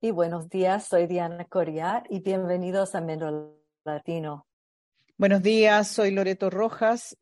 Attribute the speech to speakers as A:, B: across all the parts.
A: Y buenos días, soy Diana Coria y bienvenidos a Mendo Latino.
B: Buenos días, soy Loreto Rojas.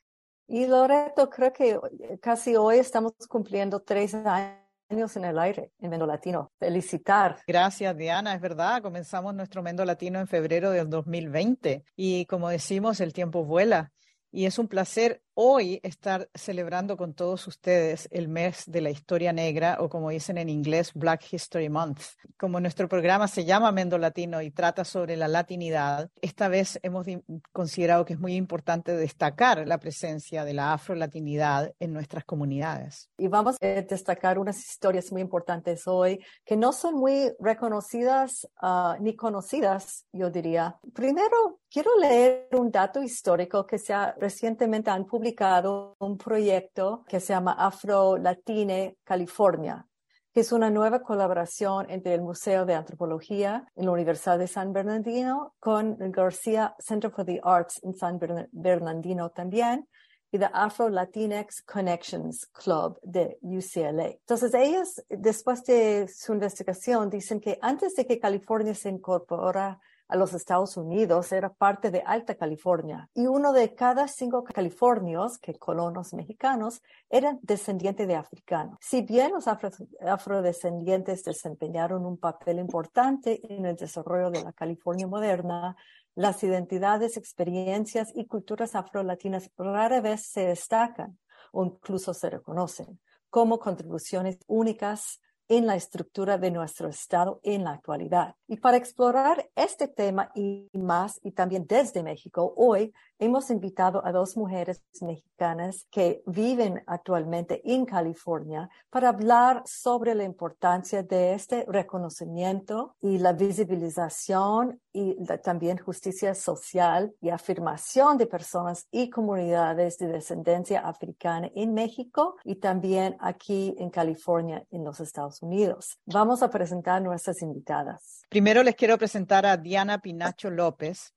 A: Y Loreto, creo que casi hoy estamos cumpliendo tres años en el aire en Mendo Latino. Felicitar.
B: Gracias, Diana. Es verdad, comenzamos nuestro Mendo Latino en febrero del 2020 y como decimos, el tiempo vuela. Y es un placer hoy estar celebrando con todos ustedes el mes de la historia negra o como dicen en inglés Black History Month. Como nuestro programa se llama Mendo Latino y trata sobre la latinidad, esta vez hemos considerado que es muy importante destacar la presencia de la afro-latinidad en nuestras comunidades.
A: Y vamos a destacar unas historias muy importantes hoy que no son muy reconocidas uh, ni conocidas, yo diría. Primero, quiero leer un dato histórico que se ha recientemente han publicado publicado un proyecto que se llama Afro Latine California, que es una nueva colaboración entre el Museo de Antropología en la Universidad de San Bernardino con el Garcia Center for the Arts en San Bernardino también y the Afro Latinx Connections Club de UCLA. Entonces, ellos, después de su investigación, dicen que antes de que California se incorpora a los Estados Unidos era parte de Alta California y uno de cada cinco californios, que colonos mexicanos, eran descendientes de africanos. Si bien los afrodescendientes desempeñaron un papel importante en el desarrollo de la California moderna, las identidades, experiencias y culturas afrolatinas rara vez se destacan o incluso se reconocen como contribuciones únicas en la estructura de nuestro Estado en la actualidad. Y para explorar este tema y más, y también desde México, hoy hemos invitado a dos mujeres mexicanas que viven actualmente en California para hablar sobre la importancia de este reconocimiento y la visibilización y también justicia social y afirmación de personas y comunidades de descendencia africana en México y también aquí en California, en los Estados Unidos. Vamos a presentar nuestras invitadas.
B: Primero les quiero presentar a Diana Pinacho López.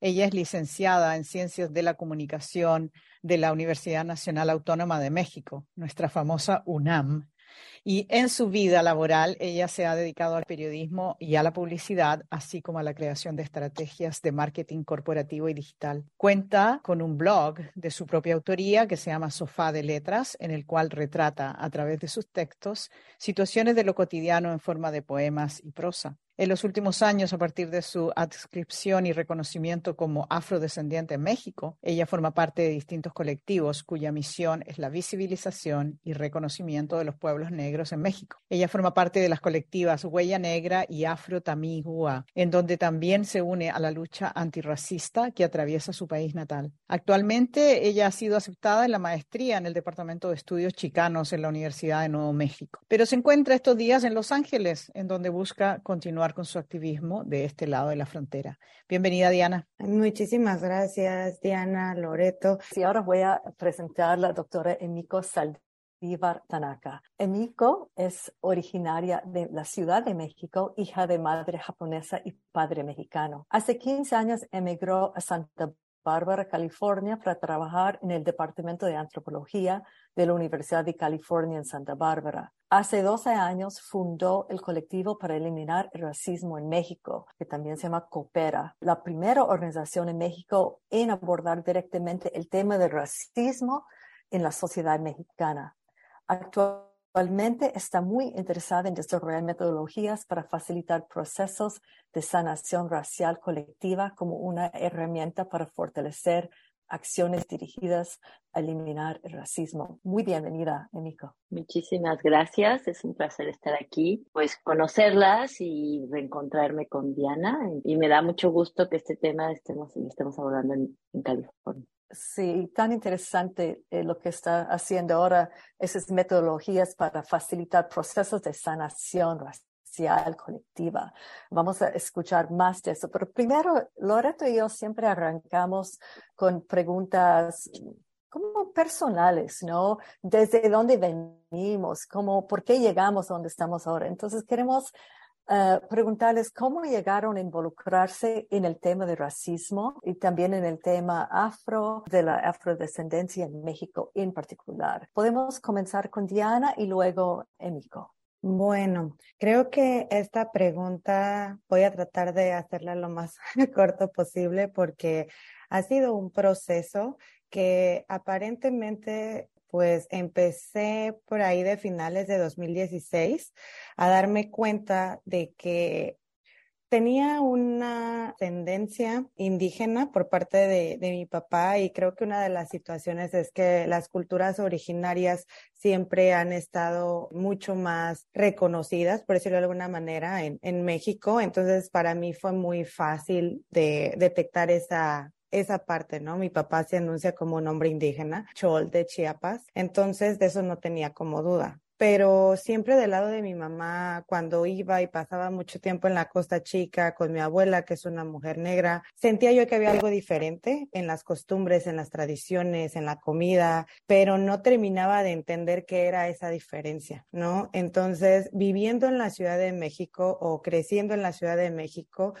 B: Ella es licenciada en Ciencias de la Comunicación de la Universidad Nacional Autónoma de México, nuestra famosa UNAM. Y en su vida laboral, ella se ha dedicado al periodismo y a la publicidad, así como a la creación de estrategias de marketing corporativo y digital. Cuenta con un blog de su propia autoría que se llama Sofá de Letras, en el cual retrata a través de sus textos situaciones de lo cotidiano en forma de poemas y prosa. En los últimos años, a partir de su adscripción y reconocimiento como afrodescendiente en México, ella forma parte de distintos colectivos cuya misión es la visibilización y reconocimiento de los pueblos negros en México. Ella forma parte de las colectivas Huella Negra y Afro Tamigua, en donde también se une a la lucha antirracista que atraviesa su país natal. Actualmente, ella ha sido aceptada en la maestría en el Departamento de Estudios Chicanos en la Universidad de Nuevo México, pero se encuentra estos días en Los Ángeles, en donde busca continuar con su activismo de este lado de la frontera. Bienvenida, Diana.
C: Muchísimas gracias, Diana, Loreto.
A: Y ahora voy a presentar a la doctora Emiko Saldívar Tanaka. Emiko es originaria de la Ciudad de México, hija de madre japonesa y padre mexicano. Hace 15 años emigró a Santa Bárbara, California, para trabajar en el Departamento de Antropología de la Universidad de California en Santa Bárbara. Hace 12 años fundó el colectivo para eliminar el racismo en México, que también se llama Coopera, la primera organización en México en abordar directamente el tema del racismo en la sociedad mexicana. Actualmente está muy interesada en desarrollar metodologías para facilitar procesos de sanación racial colectiva como una herramienta para fortalecer acciones dirigidas a eliminar el racismo. Muy bienvenida, Emiko.
D: Muchísimas gracias. Es un placer estar aquí, pues conocerlas y reencontrarme con Diana. Y me da mucho gusto que este tema estemos, estemos abordando en California.
A: Sí, tan interesante eh, lo que está haciendo ahora esas metodologías para facilitar procesos de sanación racial colectiva. Vamos a escuchar más de eso. Pero primero, Loreto y yo siempre arrancamos con preguntas como personales, ¿no? Desde dónde venimos, cómo, por qué llegamos a donde estamos ahora. Entonces queremos eh, preguntarles cómo llegaron a involucrarse en el tema de racismo y también en el tema afro, de la afrodescendencia en México en particular. Podemos comenzar con Diana y luego Emiko.
C: Bueno, creo que esta pregunta voy a tratar de hacerla lo más corto posible porque ha sido un proceso que aparentemente pues empecé por ahí de finales de 2016 a darme cuenta de que tenía una tendencia indígena por parte de, de, mi papá y creo que una de las situaciones es que las culturas originarias siempre han estado mucho más reconocidas, por decirlo de alguna manera, en, en México. Entonces, para mí fue muy fácil de detectar esa esa parte, ¿no? Mi papá se anuncia como un hombre indígena, Chol de Chiapas, entonces de eso no tenía como duda pero siempre del lado de mi mamá, cuando iba y pasaba mucho tiempo en la Costa Chica con mi abuela, que es una mujer negra, sentía yo que había algo diferente en las costumbres, en las tradiciones, en la comida, pero no terminaba de entender qué era esa diferencia, ¿no? Entonces, viviendo en la Ciudad de México o creciendo en la Ciudad de México,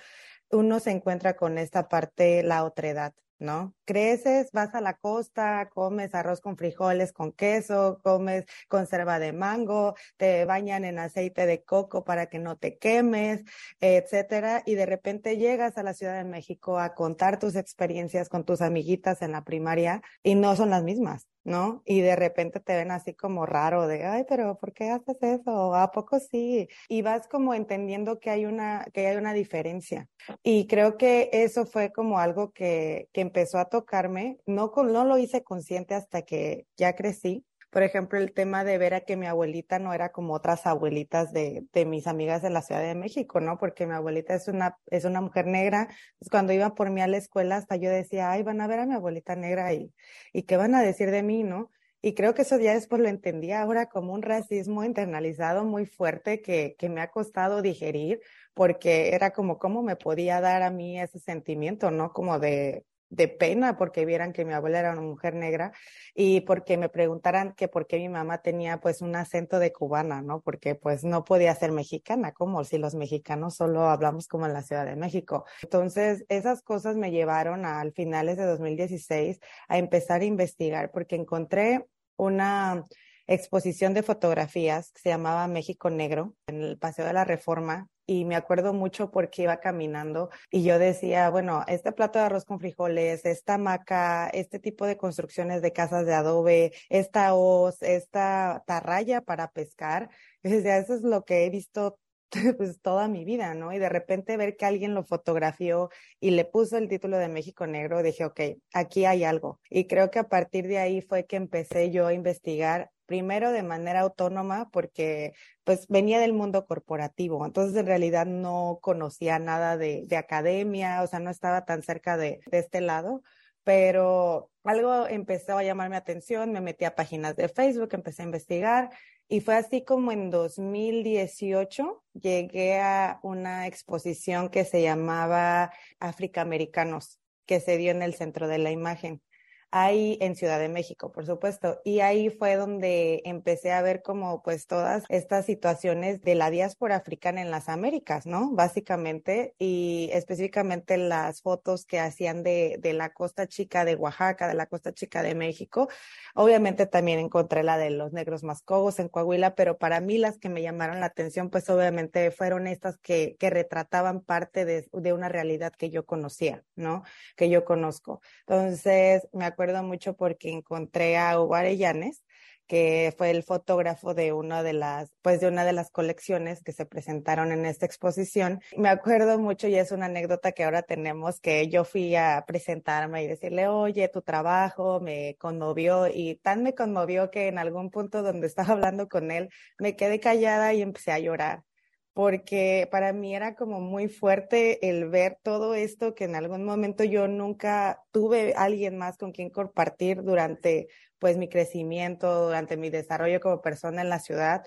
C: uno se encuentra con esta parte, la otredad, ¿no? Creces, vas a la costa, comes arroz con frijoles con queso, comes conserva de mango, te bañan en aceite de coco para que no te quemes, etcétera, y de repente llegas a la Ciudad de México a contar tus experiencias con tus amiguitas en la primaria y no son las mismas. ¿no? Y de repente te ven así como raro de, ay, pero ¿por qué haces eso? ¿A poco sí? Y vas como entendiendo que hay una, que hay una diferencia. Y creo que eso fue como algo que, que empezó a tocarme. No, no lo hice consciente hasta que ya crecí, por ejemplo, el tema de ver a que mi abuelita no era como otras abuelitas de, de mis amigas de la Ciudad de México, ¿no? Porque mi abuelita es una, es una mujer negra. Pues cuando iba por mí a la escuela, hasta yo decía, ay, van a ver a mi abuelita negra y, y qué van a decir de mí, ¿no? Y creo que eso ya después lo entendí ahora como un racismo internalizado muy fuerte que, que me ha costado digerir, porque era como cómo me podía dar a mí ese sentimiento, ¿no? Como de, de pena porque vieran que mi abuela era una mujer negra y porque me preguntaran que por qué mi mamá tenía pues un acento de cubana, ¿no? Porque pues no podía ser mexicana, como si los mexicanos solo hablamos como en la Ciudad de México. Entonces, esas cosas me llevaron al finales de 2016 a empezar a investigar porque encontré una exposición de fotografías que se llamaba México Negro en el Paseo de la Reforma y me acuerdo mucho porque iba caminando y yo decía, bueno, este plato de arroz con frijoles, esta hamaca, este tipo de construcciones de casas de adobe, esta hoz, esta tarraya para pescar, decía, eso es lo que he visto pues toda mi vida, ¿no? Y de repente ver que alguien lo fotografió y le puso el título de México Negro, dije, ok, aquí hay algo. Y creo que a partir de ahí fue que empecé yo a investigar primero de manera autónoma porque pues venía del mundo corporativo, entonces en realidad no conocía nada de, de academia, o sea, no estaba tan cerca de, este lado, pero algo empezó a llamarme atención, me metí a páginas de Facebook, empecé a investigar y fue así como en 2018 llegué a una exposición que se llamaba Africaamericanos, que se dio en el centro de la imagen ahí en Ciudad de México, por supuesto. Y ahí fue donde empecé a ver como pues todas estas situaciones de la diáspora africana en las Américas, ¿no? Básicamente, y específicamente las fotos que hacían de, de la costa chica de Oaxaca, de la costa chica de México. Obviamente también encontré la de los negros mascogos en Coahuila, pero para mí las que me llamaron la atención, pues obviamente fueron estas que, que retrataban parte de, de una realidad que yo conocía, ¿no? Que yo conozco. Entonces, me acuerdo mucho porque encontré a Hugo Arellanes, que fue el fotógrafo de una de las, pues de una de las colecciones que se presentaron en esta exposición. Me acuerdo mucho y es una anécdota que ahora tenemos que yo fui a presentarme y decirle, oye, tu trabajo me conmovió y tan me conmovió que en algún punto donde estaba hablando con él me quedé callada y empecé a llorar porque para mí era como muy fuerte el ver todo esto que en algún momento yo nunca tuve alguien más con quien compartir durante pues mi crecimiento, durante mi desarrollo como persona en la ciudad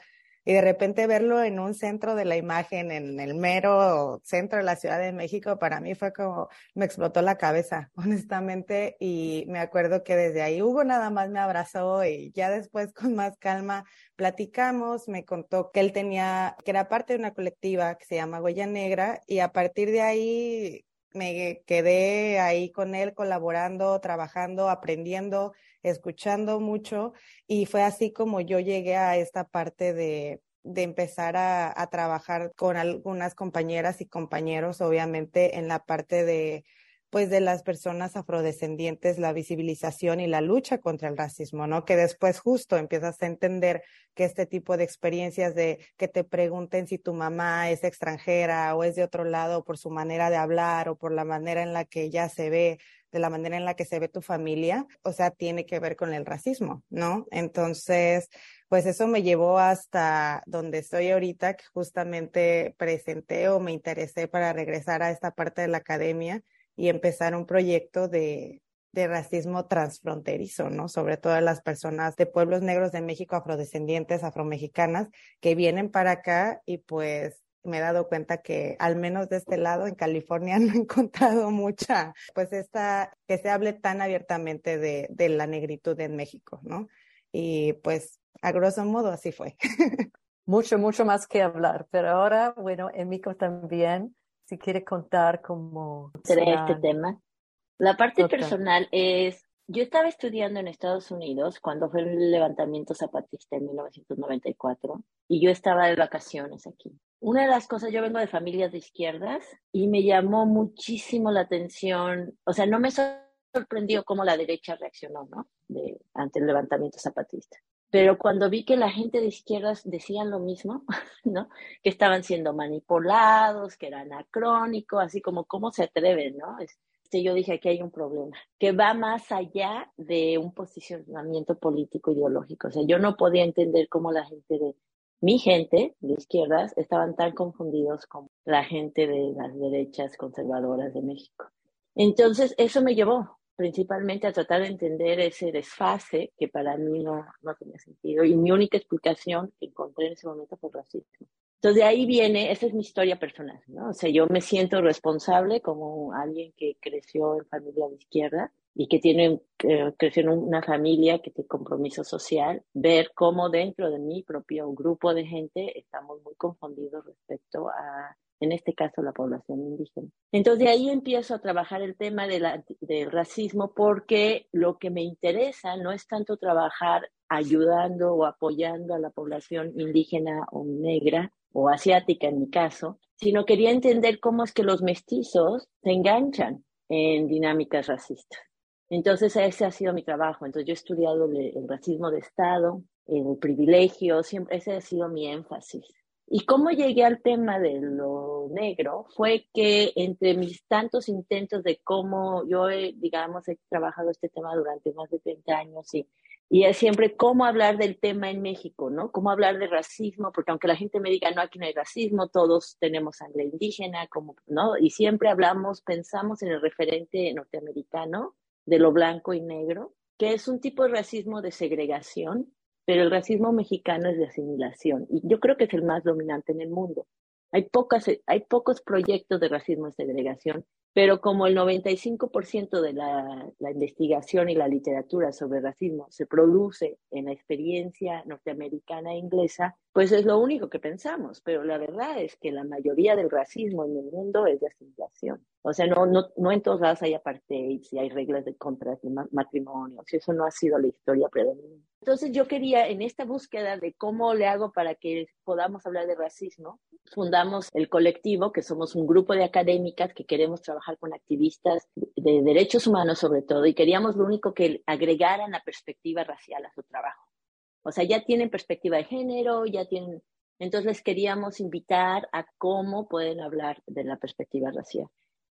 C: y de repente verlo en un centro de la imagen, en el mero centro de la Ciudad de México, para mí fue como, me explotó la cabeza, honestamente, y me acuerdo que desde ahí Hugo nada más me abrazó y ya después con más calma platicamos, me contó que él tenía, que era parte de una colectiva que se llama Huella Negra, y a partir de ahí me quedé ahí con él colaborando, trabajando, aprendiendo, escuchando mucho y fue así como yo llegué a esta parte de, de empezar a, a trabajar con algunas compañeras y compañeros, obviamente, en la parte de pues de las personas afrodescendientes, la visibilización y la lucha contra el racismo, ¿no? Que después justo empiezas a entender que este tipo de experiencias de que te pregunten si tu mamá es extranjera o es de otro lado por su manera de hablar o por la manera en la que ella se ve, de la manera en la que se ve tu familia, o sea, tiene que ver con el racismo, ¿no? Entonces, pues eso me llevó hasta donde estoy ahorita, que justamente presenté o me interesé para regresar a esta parte de la academia y empezar un proyecto de, de racismo transfronterizo, ¿no? Sobre todo las personas de pueblos negros de México, afrodescendientes, afromexicanas, que vienen para acá y pues me he dado cuenta que al menos de este lado en California no he encontrado mucha, pues esta, que se hable tan abiertamente de, de la negritud en México, ¿no? Y pues a grosso modo así fue.
A: mucho, mucho más que hablar, pero ahora, bueno, en México también si quiere contar cómo...
D: este tema. La parte personal es, yo estaba estudiando en Estados Unidos cuando fue el levantamiento zapatista en 1994 y yo estaba de vacaciones aquí. Una de las cosas, yo vengo de familias de izquierdas y me llamó muchísimo la atención, o sea, no me sorprendió cómo la derecha reaccionó, ¿no? De, ante el levantamiento zapatista. Pero cuando vi que la gente de izquierdas decían lo mismo, ¿no? Que estaban siendo manipulados, que era anacrónico, así como cómo se atreven, ¿no? Este, yo dije que hay un problema que va más allá de un posicionamiento político ideológico. O sea, yo no podía entender cómo la gente de mi gente de izquierdas estaban tan confundidos como la gente de las derechas conservadoras de México. Entonces, eso me llevó principalmente a tratar de entender ese desfase que para mí no, no tenía sentido. Y mi única explicación que encontré en ese momento fue racismo. Entonces de ahí viene, esa es mi historia personal, ¿no? O sea, yo me siento responsable como alguien que creció en familia de izquierda y que tiene, creció en una familia que tiene compromiso social, ver cómo dentro de mi propio grupo de gente estamos muy confundidos respecto a en este caso la población indígena. Entonces de ahí empiezo a trabajar el tema de la, del racismo porque lo que me interesa no es tanto trabajar ayudando o apoyando a la población indígena o negra o asiática en mi caso, sino quería entender cómo es que los mestizos se enganchan en dinámicas racistas. Entonces ese ha sido mi trabajo. Entonces yo he estudiado el, el racismo de Estado, el privilegio, siempre ese ha sido mi énfasis. Y cómo llegué al tema de lo negro fue que entre mis tantos intentos de cómo yo, he, digamos, he trabajado este tema durante más de 30 años y, y es siempre cómo hablar del tema en México, ¿no? Cómo hablar de racismo, porque aunque la gente me diga, no, aquí no hay racismo, todos tenemos sangre indígena, como, ¿no? Y siempre hablamos, pensamos en el referente norteamericano de lo blanco y negro, que es un tipo de racismo de segregación pero el racismo mexicano es de asimilación y yo creo que es el más dominante en el mundo. Hay, pocas, hay pocos proyectos de racismo y segregación, pero como el 95% de la, la, investigación y la literatura sobre racismo se produce en la experiencia norteamericana e inglesa, pues es lo único que pensamos. Pero la verdad es que la mayoría del racismo en el mundo es de asimilación. O sea, no, no, no en todos lados hay apartheid, si hay reglas de contra matrimonio, si eso no ha sido la historia predominante. Entonces yo quería, en esta búsqueda de cómo le hago para que podamos hablar de racismo, fundamos el colectivo, que somos un grupo de académicas que queremos trabajar con activistas de derechos humanos sobre todo, y queríamos lo único que agregaran la perspectiva racial a su trabajo. O sea, ya tienen perspectiva de género, ya tienen... Entonces les queríamos invitar a cómo pueden hablar de la perspectiva racial.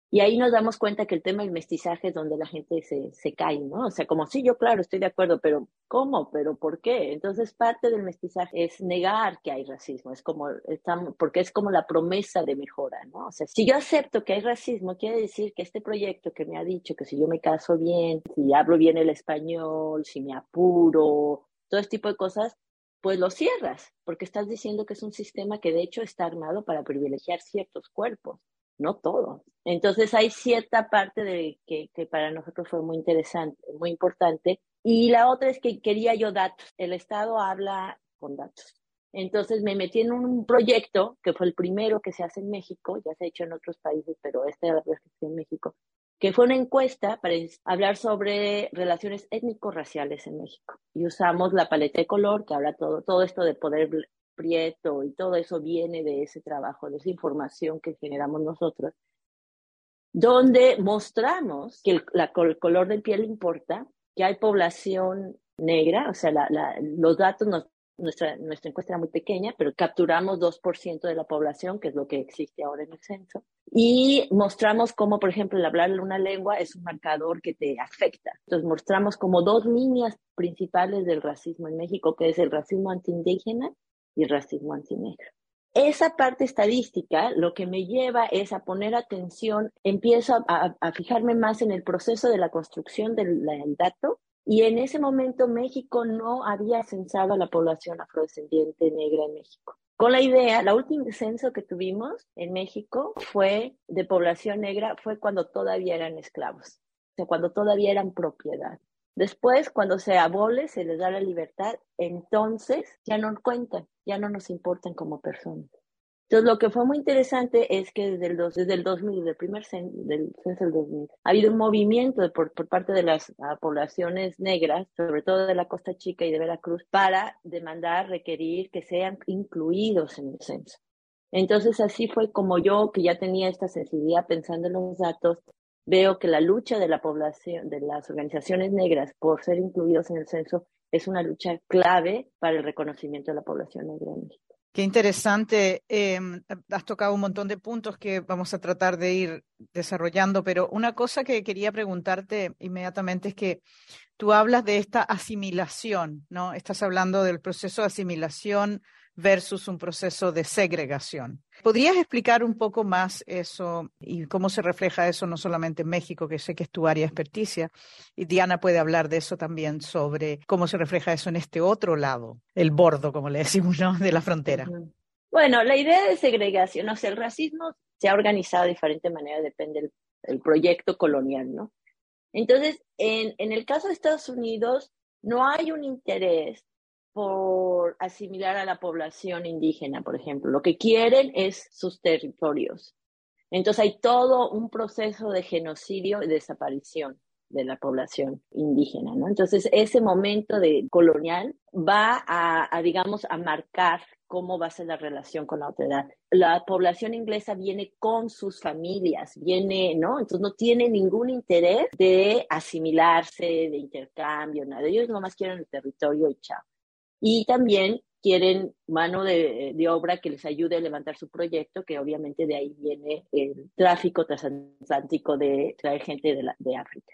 D: Y ahí nos damos cuenta que el tema del mestizaje es donde la gente se, se cae, ¿no? O sea, como sí, yo claro, estoy de acuerdo, pero ¿cómo? ¿Pero por qué? Entonces, parte del mestizaje es negar que hay racismo, es como, estamos, porque es como la promesa de mejora, ¿no? O sea, si yo acepto que hay racismo, quiere decir que este proyecto que me ha dicho que si yo me caso bien, si hablo bien el español, si me apuro, todo este tipo de cosas, pues lo cierras, porque estás diciendo que es un sistema que de hecho está armado para privilegiar ciertos cuerpos no todo. Entonces hay cierta parte de que, que, para nosotros fue muy interesante, muy importante. Y la otra es que quería yo datos. El Estado habla con datos. Entonces me metí en un proyecto que fue el primero que se hace en México, ya se ha hecho en otros países, pero este era en México, que fue una encuesta para hablar sobre relaciones étnico-raciales en México. Y usamos la paleta de color, que habla todo, todo esto de poder prieto y todo eso viene de ese trabajo, de esa información que generamos nosotros, donde mostramos que el, color de piel importa, que hay población negra, o sea, los datos nos nuestra, nuestra encuesta era muy pequeña, pero capturamos 2% de la población, que es lo que existe ahora en el censo, y mostramos cómo, por ejemplo, el hablar una lengua es un marcador que te afecta. Entonces, mostramos como dos líneas principales del racismo en México, que es el racismo antiindígena y racismo antinegro. Esa parte estadística lo que me lleva es a poner atención, empiezo a, a fijarme más en el proceso de la construcción del dato y en ese momento México no había censado a la población afrodescendiente negra en México. Con la idea, la última censo que tuvimos en México fue de población negra, fue cuando todavía eran esclavos, o sea, cuando todavía eran propiedad. Después, cuando se abole, se les da la libertad, entonces ya no cuentan, ya no nos importan como personas. Entonces, lo que fue muy interesante es que desde el, desde el 2000, desde el primer censo del 2000, ha habido un movimiento por, por, parte de las ah, poblaciones negras, sobre todo de la Costa Chica y de Veracruz, para demandar, requerir que sean incluidos en el censo. Entonces, así fue como yo, que ya tenía esta sensibilidad pensando en los datos, veo que la lucha de la población, de las organizaciones negras por ser incluidos en el censo, es una lucha clave para el reconocimiento de la población negra en México.
B: Qué interesante. Em, has tocado un montón de puntos que vamos a tratar de ir desarrollando, pero una cosa que quería preguntarte inmediatamente es que tú hablas de esta asimilación, ¿no? Estás hablando del proceso de asimilación versus un proceso de segregación. ¿Podrías explicar un poco más eso y cómo se refleja eso no solamente en México, que sé que es tu área de experticia, y Diana puede hablar de eso también sobre cómo se refleja eso en este otro lado, el bordo, como le decimos, ¿no? de la frontera?
D: Bueno, la idea de segregación, o sea, el racismo se ha organizado de diferente manera, depende del, proyecto colonial, ¿no? Entonces, en, en el caso de Estados Unidos, no hay un interés por asimilar a la población indígena, por ejemplo. Lo que quieren es sus territorios. Entonces hay todo un proceso de genocidio y desaparición de la población indígena, ¿no? Entonces ese momento de colonial va a, digamos, a marcar cómo va a ser la relación con la autoridad. La población inglesa viene con sus familias, viene, ¿no? Entonces no tiene ningún interés de asimilarse, de intercambio, nada. Ellos nomás quieren el territorio y chao y también quieren mano de, obra que les ayude a levantar su proyecto, que obviamente de ahí viene el tráfico transatlántico de traer gente de, África.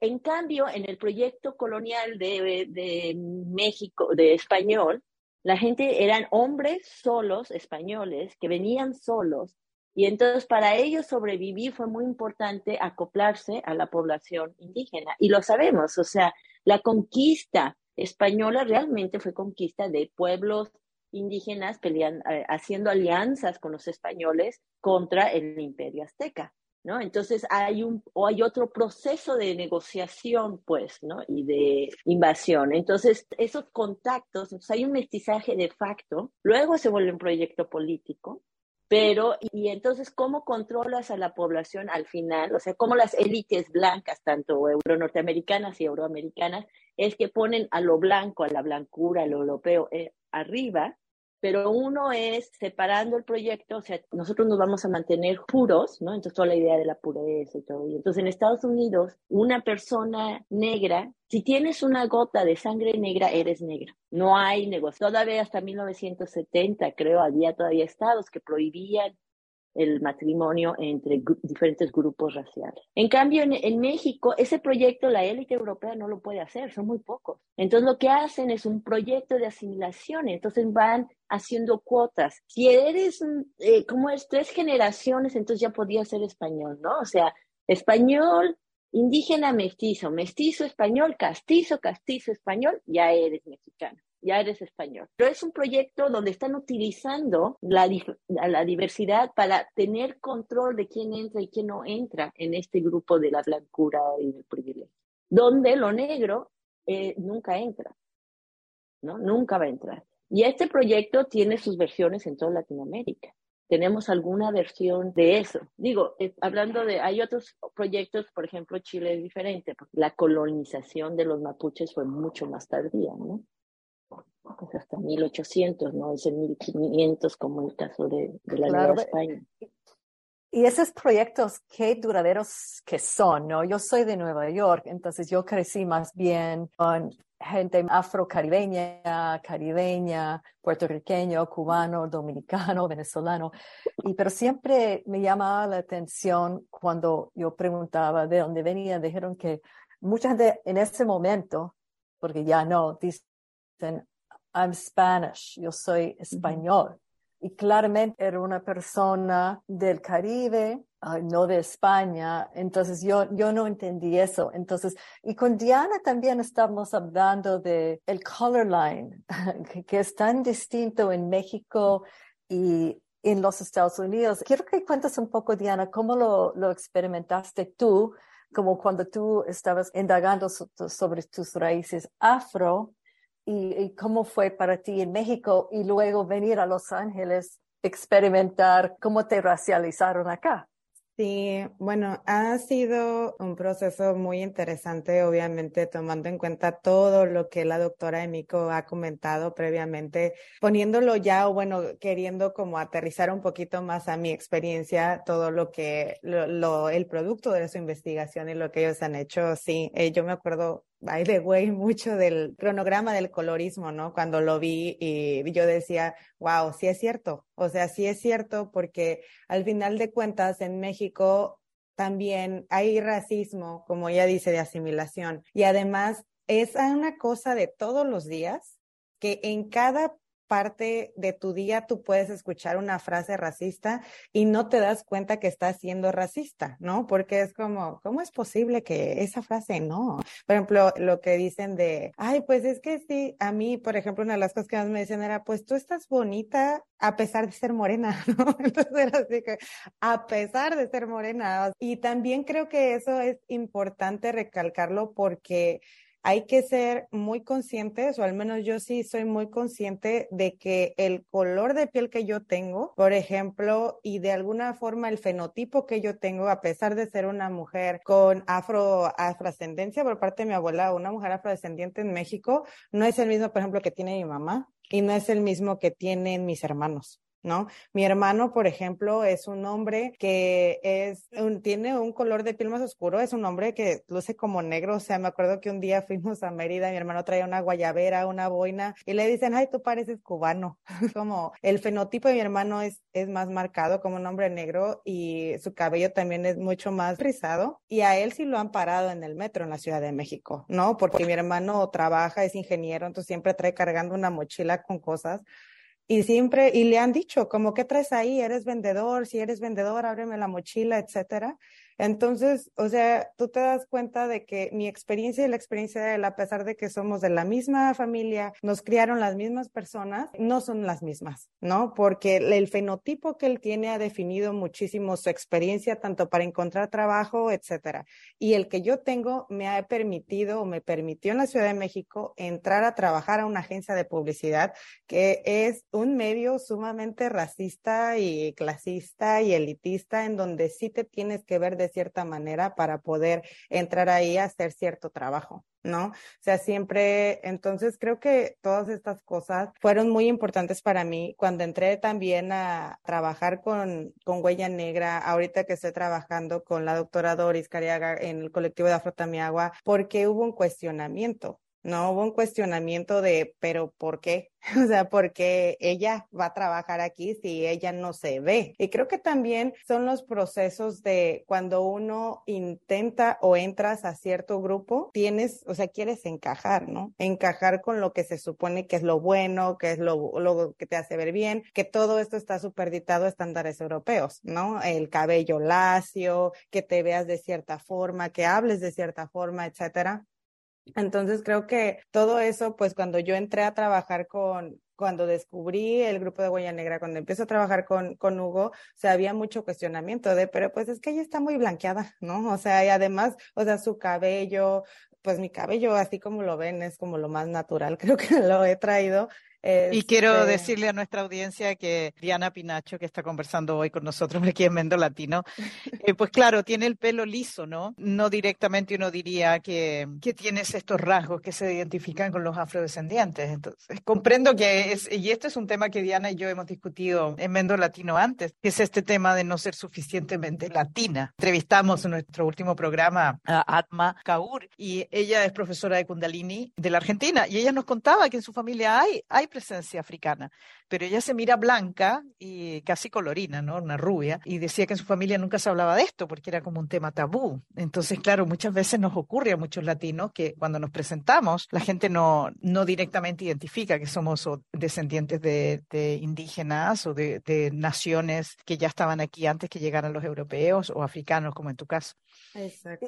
D: En cambio, en el proyecto colonial de, de México, de español, la gente eran hombres solos, españoles, que venían solos, y entonces para ellos sobrevivir fue muy importante acoplarse a la población indígena. Y lo sabemos, o sea, la conquista española realmente fue conquista de pueblos indígenas peleando, eh, haciendo alianzas con los españoles contra el imperio azteca, ¿no? Entonces hay un o hay otro proceso de negociación, pues, ¿no? Y de invasión. Entonces, esos contactos, hay un mestizaje de facto, luego se vuelve un proyecto político, pero, y entonces, ¿cómo controlas a la población al final? O sea, ¿cómo las élites blancas, tanto euro-norteamericanas y euroamericanas, es que ponen a lo blanco, a la blancura, a lo europeo eh, arriba, pero uno es separando el proyecto, o sea, nosotros nos vamos a mantener puros, ¿no? Entonces toda la idea de la pureza y todo. Entonces en Estados Unidos, una persona negra, si tienes una gota de sangre negra, eres negra. No hay negocio. Todavía hasta 1970, creo, había todavía estados que prohibían el matrimonio entre diferentes grupos raciales. En cambio, en, México, ese proyecto la élite europea no lo puede hacer, son muy pocos. Entonces, lo que hacen es un proyecto de asimilación, entonces van haciendo cuotas. Si eres, eh, como es, tres generaciones, entonces ya podía ser español, ¿no? O sea, español, indígena, mestizo, mestizo, español, castizo, castizo, español, ya eres mexicano ya eres español. Pero es un proyecto donde están utilizando la, la diversidad para tener control de quién entra y quién no entra en este grupo de la blancura y del privilegio. Donde lo negro eh, nunca entra, ¿no? Nunca va a entrar. Y este proyecto tiene sus versiones en toda Latinoamérica. Tenemos alguna versión de eso. Digo, eh, hablando de, hay otros proyectos, por ejemplo, Chile es diferente, porque la colonización de los mapuches fue mucho más tardía, ¿no? Pues hasta 1800, no es en 1500 como el caso de, la Nueva España.
A: Y esos proyectos, qué duraderos que son, ¿no? Yo soy de Nueva York, entonces yo crecí más bien con gente afrocaribeña, caribeña, puertorriqueño, cubano, dominicano, venezolano. Y pero siempre me llamaba la atención cuando yo preguntaba de dónde venían. Dijeron que mucha gente en ese momento, porque ya no, dicen, I'm Spanish, yo soy español y claramente era una persona del Caribe, no de España. Entonces yo, yo no entendí eso. Entonces, y con Diana también estamos hablando de el color line, que, es tan distinto en México y en los Estados Unidos. Quiero que cuentes un poco, Diana, cómo lo, lo experimentaste tú, como cuando tú estabas indagando sobre tus raíces afro y, cómo fue para ti en México y luego venir a Los Ángeles, experimentar cómo te racializaron acá.
C: Sí, bueno, ha sido un proceso muy interesante, obviamente tomando en cuenta todo lo que la doctora Emiko ha comentado previamente, poniéndolo ya o bueno, queriendo como aterrizar un poquito más a mi experiencia, todo lo que, lo, el producto de su investigación y lo que ellos han hecho. Sí, eh, yo me acuerdo by the way, mucho del cronograma del colorismo, ¿no? Cuando lo vi y yo decía, wow, sí es cierto. O sea, sí es cierto porque al final de cuentas en México también hay racismo, como ella dice, de asimilación. Y además es una cosa de todos los días que en cada parte de tu día tú puedes escuchar una frase racista y no te das cuenta que estás siendo racista, ¿no? Porque es como, ¿cómo es posible que esa frase no? Por ejemplo, lo que dicen de, ay, pues es que sí, a mí, por ejemplo, una de las cosas que más me decían era, pues tú estás bonita a pesar de ser morena, ¿no? Entonces era así que, a pesar de ser morena. Y también creo que eso es importante recalcarlo porque hay que ser muy conscientes, o al menos yo sí soy muy consciente de que el color de piel que yo tengo, por ejemplo, y de alguna forma el fenotipo que yo tengo, a pesar de ser una mujer con afro, afrodescendencia por parte de mi abuela, una mujer afrodescendiente en México, no es el mismo, por ejemplo, que tiene mi mamá y no es el mismo que tienen mis hermanos. ¿No? Mi hermano, por ejemplo, es un hombre que es tiene un color de piel más oscuro, es un hombre que luce como negro, o sea, me acuerdo que un día fuimos a Mérida, mi hermano traía una guayabera, una boina, y le dicen, ay, tú pareces cubano, como el fenotipo de mi hermano es, es más marcado como un hombre negro y su cabello también es mucho más rizado, y a él sí lo han parado en el metro en la Ciudad de México, ¿no? Porque mi hermano trabaja, es ingeniero, entonces siempre trae cargando una mochila con cosas y siempre, y le han dicho, como, ¿qué traes ahí? ¿Eres vendedor? Si eres vendedor, ábreme la mochila, etcétera. Entonces, o sea, tú te das cuenta de que mi experiencia y la experiencia de él, a pesar de que somos de la misma familia, nos criaron las mismas personas, no son las mismas, ¿no? Porque el fenotipo que él tiene ha definido muchísimo su experiencia, tanto para encontrar trabajo, etcétera. Y el que yo tengo me ha permitido o me permitió en la Ciudad de México entrar a trabajar a una agencia de publicidad que es un medio sumamente racista y clasista y elitista en donde sí te tienes que ver de cierta manera para poder entrar ahí a hacer cierto trabajo. ¿no? O sea, siempre, entonces creo que todas estas cosas fueron muy importantes para mí cuando entré también a trabajar con, con Huella Negra, ahorita que estoy trabajando con la doctora Doris Cariaga en el colectivo de Afrotamiagua, porque hubo un cuestionamiento. No hubo un cuestionamiento de, pero ¿por qué? O sea, porque ella va a trabajar aquí si ella no se ve. Y creo que también son los procesos de cuando uno intenta o entras a cierto grupo, tienes, o sea, quieres encajar, ¿no? Encajar con lo que se supone que es lo bueno, que es lo, lo que te hace ver bien, que todo esto está superditado a estándares europeos, ¿no? El cabello lacio, que te veas de cierta forma, que hables de cierta forma, etcétera. Entonces creo que todo eso, pues cuando yo entré a trabajar con, cuando descubrí el grupo de Huella Negra, cuando empiezo a trabajar con, con Hugo, o sea, había mucho cuestionamiento de, pero pues es que ella está muy blanqueada, ¿no? O sea, y además, o sea, su cabello, pues mi cabello, así como lo ven, es como lo más natural, creo que lo he traído
B: y quiero este decirle a nuestra audiencia que Diana Pinacho, que está conversando hoy con nosotros aquí en Mendo Latino, eh, pues claro, tiene el pelo liso, ¿no? No directamente uno diría que, que tienes estos rasgos que se identifican con los afrodescendientes. Entonces, comprendo que es, y este es un tema que Diana y yo hemos discutido en Mendo Latino antes, que es este tema de no ser suficientemente latina. Entrevistamos en nuestro último programa a Atma Kaur y ella es profesora de Kundalini de la Argentina y ella nos contaba que en su familia hay, hay presencia africana, pero ella se mira blanca y casi colorina, ¿no? Una rubia, y decía que en su familia nunca se hablaba de esto porque era como un tema tabú. Entonces, claro, muchas veces nos ocurre a muchos latinos que cuando nos presentamos, la gente no, no directamente identifica que somos descendientes de, indígenas o de, de naciones que ya estaban aquí antes que llegaran los europeos o africanos, como en tu caso.
A: Exacto.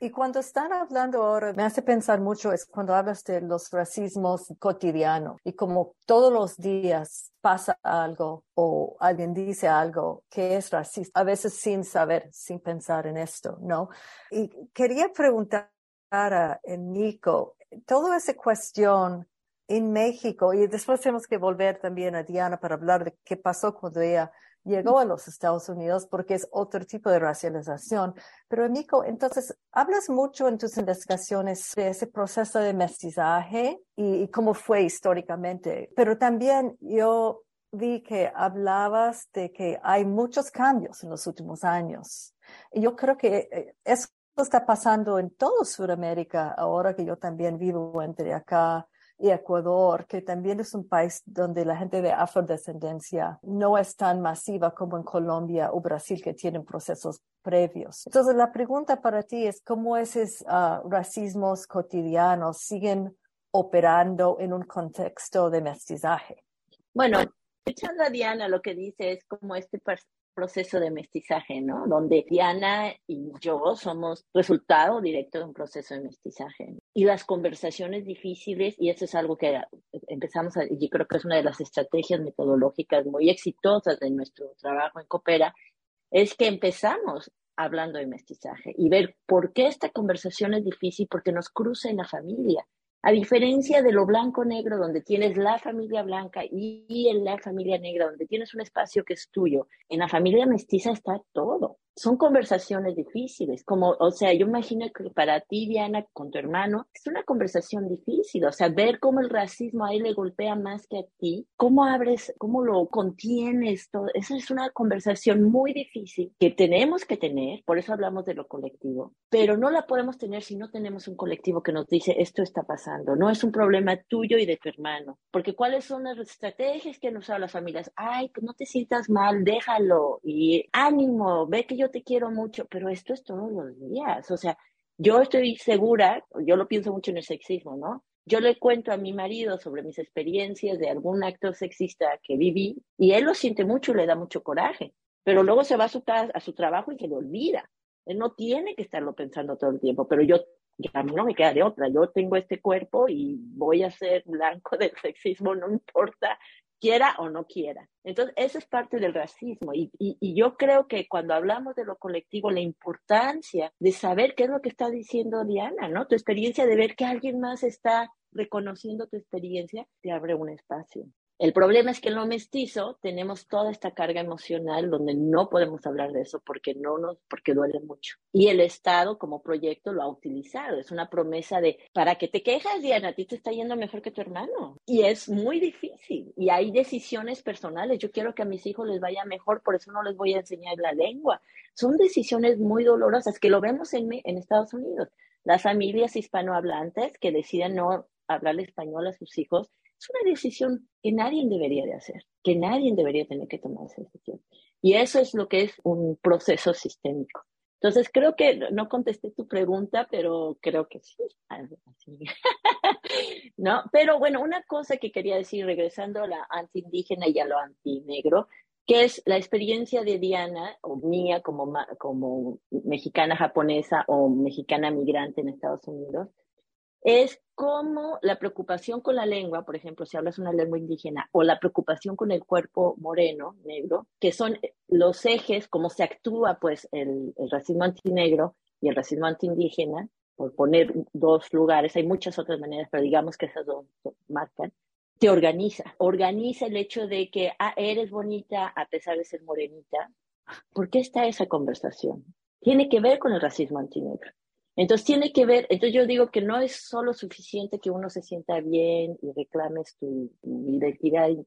A: Y, cuando están hablando ahora, me hace pensar mucho es cuando hablas de los racismos cotidianos y como todos los días pasa algo o alguien dice algo que es racista, a veces sin saber, sin pensar en esto, ¿no? Y quería preguntar a Nico, toda esa cuestión en México, y después tenemos que volver también a Diana para hablar de qué pasó cuando ella llegó a los Estados Unidos porque es otro tipo de racialización. Pero Nico, entonces, hablas mucho en tus investigaciones de ese proceso de mestizaje y, cómo fue históricamente, pero también yo vi que hablabas de que hay muchos cambios en los últimos años. Y yo creo que eh, eso está pasando en toda Sudamérica ahora que yo también vivo entre acá y Ecuador, que también es un país donde la gente de afrodescendencia no es tan masiva como en Colombia o Brasil, que tienen procesos previos. Entonces, la pregunta para ti es cómo esos uh, racismos cotidianos siguen operando en un contexto de mestizaje.
D: Bueno, escuchando a Diana, lo que dice es como este proceso de mestizaje, ¿no? Donde Diana y yo somos resultado directo de un proceso de mestizaje. Y las conversaciones difíciles, y eso es algo que empezamos a, yo creo que es una de las estrategias metodológicas muy exitosas de nuestro trabajo en Coopera, es que empezamos hablando de mestizaje y ver por qué esta conversación es difícil, porque nos cruza en la familia. A diferencia de lo blanco-negro, donde tienes la familia blanca y en la familia negra, donde tienes un espacio que es tuyo, en la familia mestiza está todo son conversaciones difíciles, como, o sea, yo imagino que para ti, Diana, con tu hermano, es una conversación difícil, o sea, ver cómo el racismo a él le golpea más que a ti, cómo abres, cómo lo contienes, todo, esa es una conversación muy difícil que tenemos que tener, por eso hablamos de lo colectivo, pero no la podemos tener si no tenemos un colectivo que nos dice, esto está pasando, no es un problema tuyo y de tu hermano, porque cuáles son las estrategias que han usado las familias, ay, no te sientas mal, déjalo, y ánimo, ve que yo te quiero mucho, pero esto es todos los días. O sea, yo estoy segura, yo lo pienso mucho en el sexismo, ¿no? Yo le cuento a mi marido sobre mis experiencias de algún acto sexista que viví y él lo siente mucho y le da mucho coraje, pero luego se va a su, a su trabajo y se le olvida. Él no tiene que estarlo pensando todo el tiempo, pero yo, a mí no me queda de otra. Yo tengo este cuerpo y voy a ser blanco del sexismo, no importa quiera o no quiera. Entonces, eso es parte del racismo. Y, y, yo creo que cuando hablamos de lo colectivo, la importancia de saber qué es lo que está diciendo Diana, ¿no? Tu experiencia de ver que alguien más está reconociendo tu experiencia, te abre un espacio. El problema es que en lo mestizo tenemos toda esta carga emocional donde no podemos hablar de eso porque no nos, porque duele mucho. Y el Estado como proyecto lo ha utilizado. Es una promesa de, ¿para qué te quejas, Diana? A ti te está yendo mejor que tu hermano. Y es muy difícil. Y hay decisiones personales. Yo quiero que a mis hijos les vaya mejor, por eso no les voy a enseñar la lengua. Son decisiones muy dolorosas que lo vemos en, en Estados Unidos. Las familias hispanohablantes que deciden no hablar español a sus hijos es una decisión que nadie debería de hacer, que nadie debería tener que tomar esa decisión. Y eso es lo que es un proceso sistémico. Entonces, creo que no contesté tu pregunta, pero creo que sí. ¿No? Pero bueno, una cosa que quería decir, regresando a la anti-indígena y a lo anti-negro, que es la experiencia de Diana o mía como, como mexicana japonesa o mexicana migrante en Estados Unidos, es cómo la preocupación con la lengua, por ejemplo, si hablas una lengua indígena, o la preocupación con el cuerpo moreno, negro, que son los ejes, cómo se actúa pues el, racismo antinegro y el racismo antiindígena, por poner dos lugares, hay muchas otras maneras, pero digamos que esas dos marcan, te organiza, organiza el hecho de que ah, eres bonita a pesar de ser morenita. ¿Por qué está esa conversación? Tiene que ver con el racismo antinegro. Entonces tiene que ver, entonces yo digo que no es solo suficiente que uno se sienta bien y reclames tu, identidad e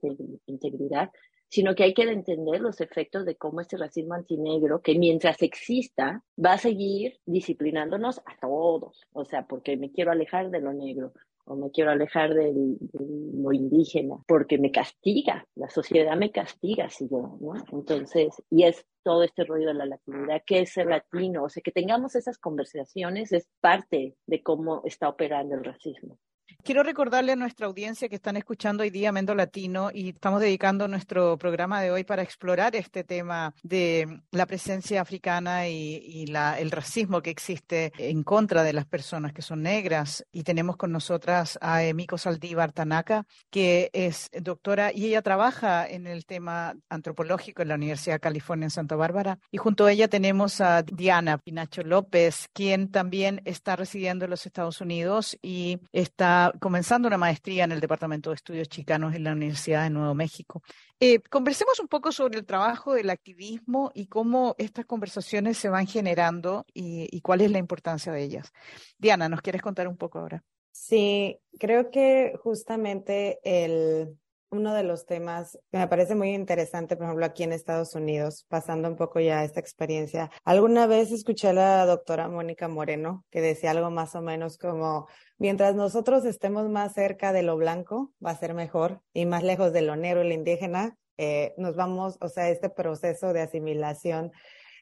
D: integridad, sino que hay que entender los efectos de cómo este racismo antinegro, que mientras exista, va a seguir disciplinándonos a todos. O sea, porque me quiero alejar de lo negro, o me quiero alejar de lo indígena, porque me castiga, la sociedad me castiga si yo, ¿no? Entonces, y es todo este rollo de la latinidad, ¿qué es ser latino? O sea, que tengamos esas conversaciones es parte de cómo está operando el racismo.
B: Quiero recordarle a nuestra audiencia que están escuchando hoy día Mendo Latino y estamos dedicando nuestro programa de hoy para explorar este tema de la presencia africana y, el racismo que existe en contra de las personas que son negras. Y tenemos con nosotras a Emiko Saldívar Tanaka, que es doctora y ella trabaja en el tema antropológico en la Universidad de California en Santa Bárbara. Y junto a ella tenemos a Diana Pinacho López, quien también está residiendo en los Estados Unidos y está comenzando una maestría en el Departamento de Estudios Chicanos en la Universidad de Nuevo México. Eh, conversemos un poco sobre el trabajo del activismo y cómo estas conversaciones se van generando y cuál es la importancia de ellas. Diana, ¿nos quieres contar un poco ahora?
C: Sí, creo que justamente el, uno de los temas que me parece muy interesante, por ejemplo, aquí en Estados Unidos, pasando un poco ya esta experiencia. Alguna vez escuché a la doctora Mónica Moreno que decía algo más o menos como, mientras nosotros estemos más cerca de lo blanco, va a ser mejor, y más lejos de lo negro y indígena, eh, nos vamos, o sea, este proceso de asimilación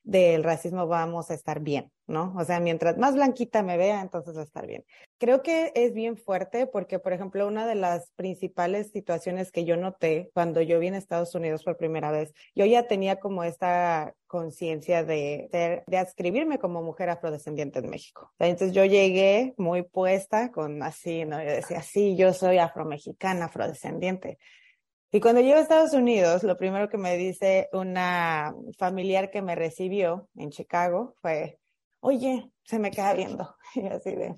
C: del racismo vamos a estar bien, ¿no? O sea, mientras más blanquita me vea, entonces va a estar bien. Creo que es bien fuerte porque, por ejemplo, una de las principales situaciones que yo noté cuando yo vine a Estados Unidos por primera vez, yo ya tenía como esta conciencia de, de, adscribirme como mujer afrodescendiente en México. Entonces yo llegué muy puesta con así, ¿no? Yo decía, sí, yo soy afromexicana, afrodescendiente. Y cuando llego a Estados Unidos, lo primero que me dice una familiar que me recibió en Chicago fue, oye, se me queda viendo. Y así de,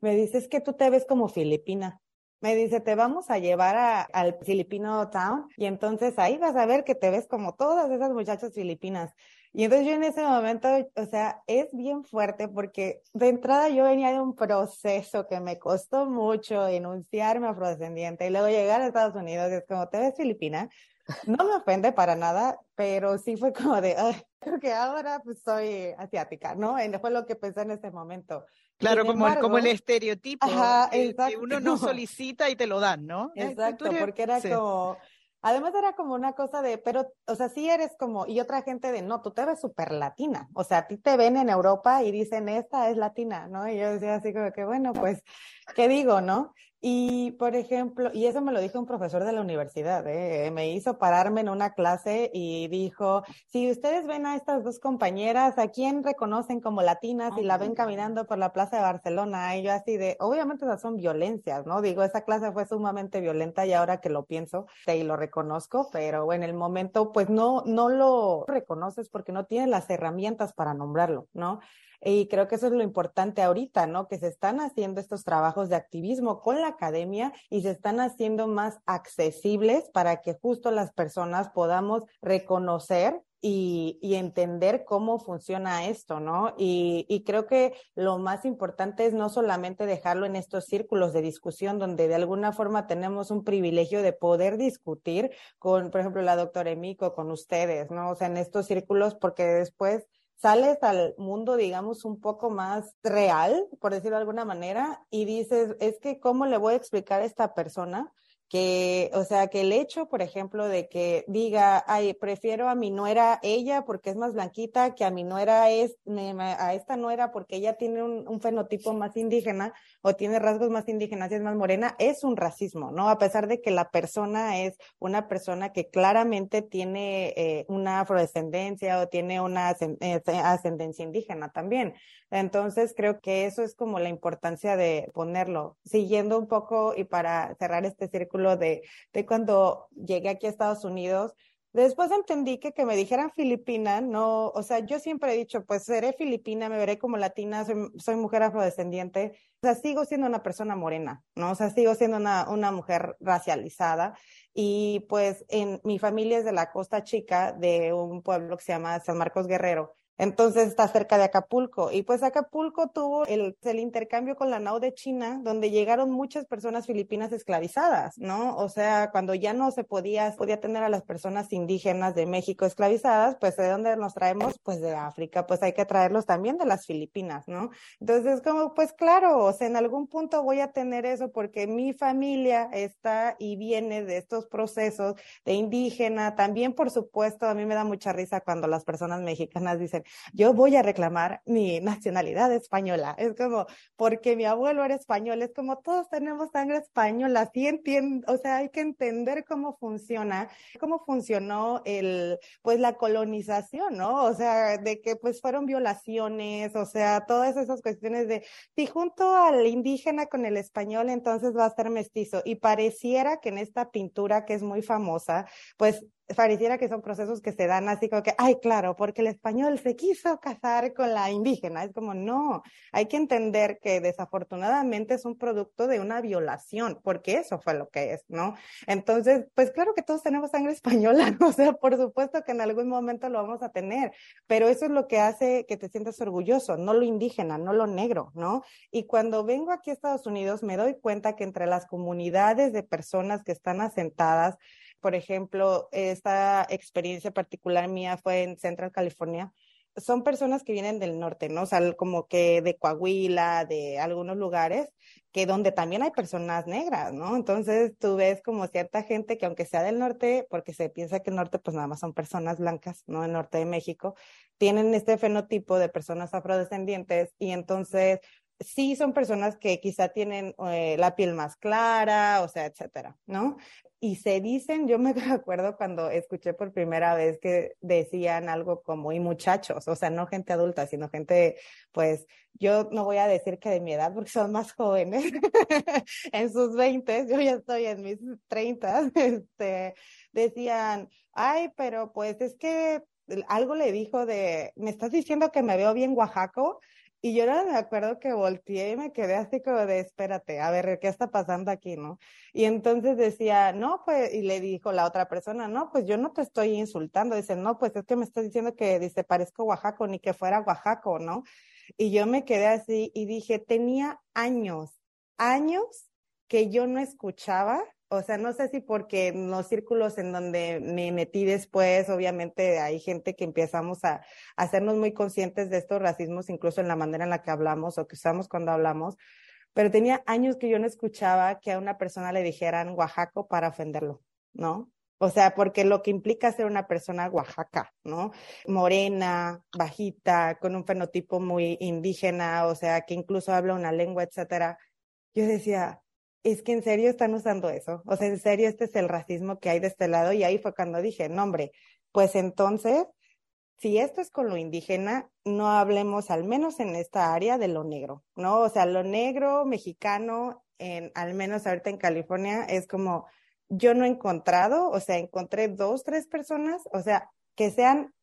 C: me dice, es que tú te ves como filipina. Me dice, te vamos a llevar al Filipino Town y entonces ahí vas a ver que te ves como todas esas muchachas filipinas. Y entonces yo en ese momento, o sea, es bien fuerte porque de entrada yo venía de un proceso que me costó mucho enunciarme afrodescendiente y luego llegar a Estados Unidos y es como, te ves filipina. No me ofende para nada, pero sí fue como de, creo que ahora pues soy asiática, ¿no? Y fue lo que pensé en ese momento.
B: Claro, como, el, como el estereotipo que, uno no solicita y te lo dan, ¿no?
C: Exacto, porque era como Además era como una cosa de, pero, o sea, sí eres como, y otra gente de, no, tú te ves súper latina. O sea, a ti te ven en Europa y dicen, esta es latina, ¿no? Y yo decía así como que, bueno, pues, ¿qué digo, no? Y, por ejemplo, y eso me lo dijo un profesor de la universidad, ¿eh? me hizo pararme en una clase y dijo, si ustedes ven a estas dos compañeras, ¿a quién reconocen como latinas y la ven caminando por la plaza de Barcelona? Y yo así de, obviamente esas son violencias, ¿no? Digo, esa clase fue sumamente violenta y ahora que lo pienso y lo reconozco, pero en el momento pues no, no lo reconoces porque no tienes las herramientas para nombrarlo, ¿no? Y creo que eso es lo importante ahorita, ¿no? Que se están haciendo estos trabajos de activismo con la academia y se están haciendo más accesibles para que justo las personas podamos reconocer y, y, entender cómo funciona esto, ¿no? Y, y, creo que lo más importante es no solamente dejarlo en estos círculos de discusión donde de alguna forma tenemos un privilegio de poder discutir con, por ejemplo, la doctora Emiko, con ustedes, ¿no? O sea, en estos círculos, porque después sales al mundo, digamos, un poco más real, por decirlo de alguna manera, y dices, es que, ¿cómo le voy a explicar a esta persona que, o sea, que el hecho, por ejemplo, de que diga, ay, prefiero a mi nuera ella porque es más blanquita, que a mi nuera es, a esta nuera porque ella tiene un, fenotipo más indígena o tiene rasgos más indígenas y es más morena, es un racismo, ¿no? A pesar de que la persona es una persona que claramente tiene eh, una afrodescendencia o tiene una eh, ascendencia indígena también. Entonces, creo que eso es como la importancia de ponerlo. Siguiendo un poco y para cerrar este círculo de, cuando llegué aquí a Estados Unidos, Después entendí que que me dijeran filipina, no, o sea, yo siempre he dicho, pues seré filipina, me veré como latina, soy, mujer afrodescendiente, o sea, sigo siendo una persona morena, ¿no? O sea, sigo siendo una, una mujer racializada y pues en mi familia es de la Costa Chica, de un pueblo que se llama San Marcos Guerrero. Entonces está cerca de Acapulco. Y pues Acapulco tuvo el, el, intercambio con la NAU de China, donde llegaron muchas personas filipinas esclavizadas, ¿no? O sea, cuando ya no se podía, podía tener a las personas indígenas de México esclavizadas, pues de dónde nos traemos? Pues de África, pues hay que traerlos también de las Filipinas, ¿no? Entonces, como, pues claro, o sea, en algún punto voy a tener eso porque mi familia está y viene de estos procesos de indígena. También, por supuesto, a mí me da mucha risa cuando las personas mexicanas dicen, yo voy a reclamar mi nacionalidad española. Es como, porque mi abuelo era español, es como todos tenemos sangre española, sí entiendo, o sea, hay que entender cómo funciona, cómo funcionó el, pues la colonización, ¿no? O sea, de que pues fueron violaciones, o sea, todas esas cuestiones de, si junto al indígena con el español, entonces va a ser mestizo. Y pareciera que en esta pintura que es muy famosa, pues pareciera que son procesos que se dan así como que, ay, claro, porque el español se quiso casar con la indígena. Es como, no, hay que entender que desafortunadamente es un producto de una violación, porque eso fue lo que es, ¿no? Entonces, pues claro que todos tenemos sangre española, o sea, por supuesto que en algún momento lo vamos a tener, pero eso es lo que hace que te sientas orgulloso, no lo indígena, no lo negro, ¿no? Y cuando vengo aquí a Estados Unidos, me doy cuenta que entre las comunidades de personas que están asentadas, por ejemplo, esta experiencia particular mía fue en Central California. Son personas que vienen del norte, ¿no? O sea, como que de Coahuila, de algunos lugares, que donde también hay personas negras, ¿no? Entonces tú ves como cierta gente que aunque sea del norte, porque se piensa que el norte pues nada más son personas blancas, ¿no? El norte de México, tienen este fenotipo de personas afrodescendientes y entonces sí son personas que quizá tienen eh, la piel más clara, o sea, etcétera, ¿no? Y se dicen, yo me acuerdo cuando escuché por primera vez que decían algo como, y muchachos, o sea, no gente adulta, sino gente, pues, yo no voy a decir que de mi edad, porque son más jóvenes, en sus veintes, yo ya estoy en mis treintas, este, decían, ay, pero pues es que algo le dijo de, me estás diciendo que me veo bien Oaxaco, y yo no me acuerdo que volteé y me quedé así como de, espérate, a ver, ¿qué está pasando aquí, no? Y entonces decía, no, pues, y le dijo la otra persona, no, pues yo no te estoy insultando. Dice, no, pues es que me estás diciendo que, dice, parezco Oaxaco, ni que fuera Oaxaco, ¿no? Y yo me quedé así y dije, tenía años, años que yo no escuchaba o sea, no sé si porque en los círculos en donde me metí después, obviamente hay gente que empezamos a, hacernos muy conscientes de estos racismos, incluso en la manera en la que hablamos o que usamos cuando hablamos, pero tenía años que yo no escuchaba que a una persona le dijeran Oaxaco para ofenderlo, ¿no? O sea, porque lo que implica ser una persona Oaxaca, ¿no? Morena, bajita, con un fenotipo muy indígena, o sea, que incluso habla una lengua, etcétera. Yo decía, es que en serio están usando eso. O sea, en serio este es el racismo que hay de este lado. Y ahí fue cuando dije, no, hombre, pues entonces, si esto es con lo indígena, no hablemos al menos en esta área de lo negro, ¿no? O sea, lo negro mexicano, en, al menos ahorita en California, es como, yo no he encontrado, o sea, encontré dos, tres personas, o sea, que sean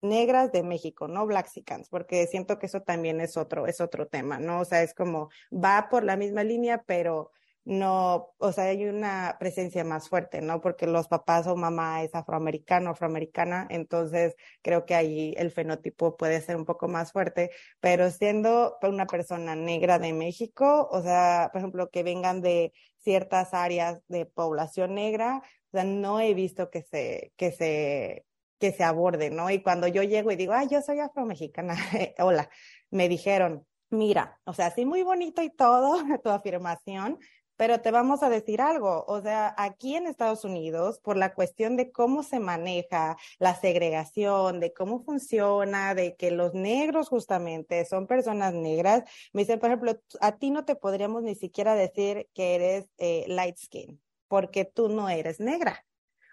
C: negras de México, no Blaxicans, porque siento que eso también es otro, es otro tema, ¿no? O sea, es como, va por la misma línea, pero no, o sea, hay una presencia más fuerte, ¿no? Porque los papás o mamá es afroamericano, afroamericana, entonces creo que ahí el fenotipo puede ser un poco más fuerte, pero siendo una persona negra de México, o sea, por ejemplo, que vengan de ciertas áreas de población negra, o sea, no he visto que se, que se, que se aborde, ¿no? Y cuando yo llego y digo, ah, yo soy afromexicana, hola, me dijeron, mira, o sea, sí muy bonito y todo, tu afirmación, pero te vamos a decir algo, o sea, aquí en Estados Unidos, por la cuestión de cómo se maneja la segregación, de cómo funciona, de que los negros justamente son personas negras, me dicen, por ejemplo, a ti no te podríamos ni siquiera decir que eres eh, light skin, porque tú no eres negra.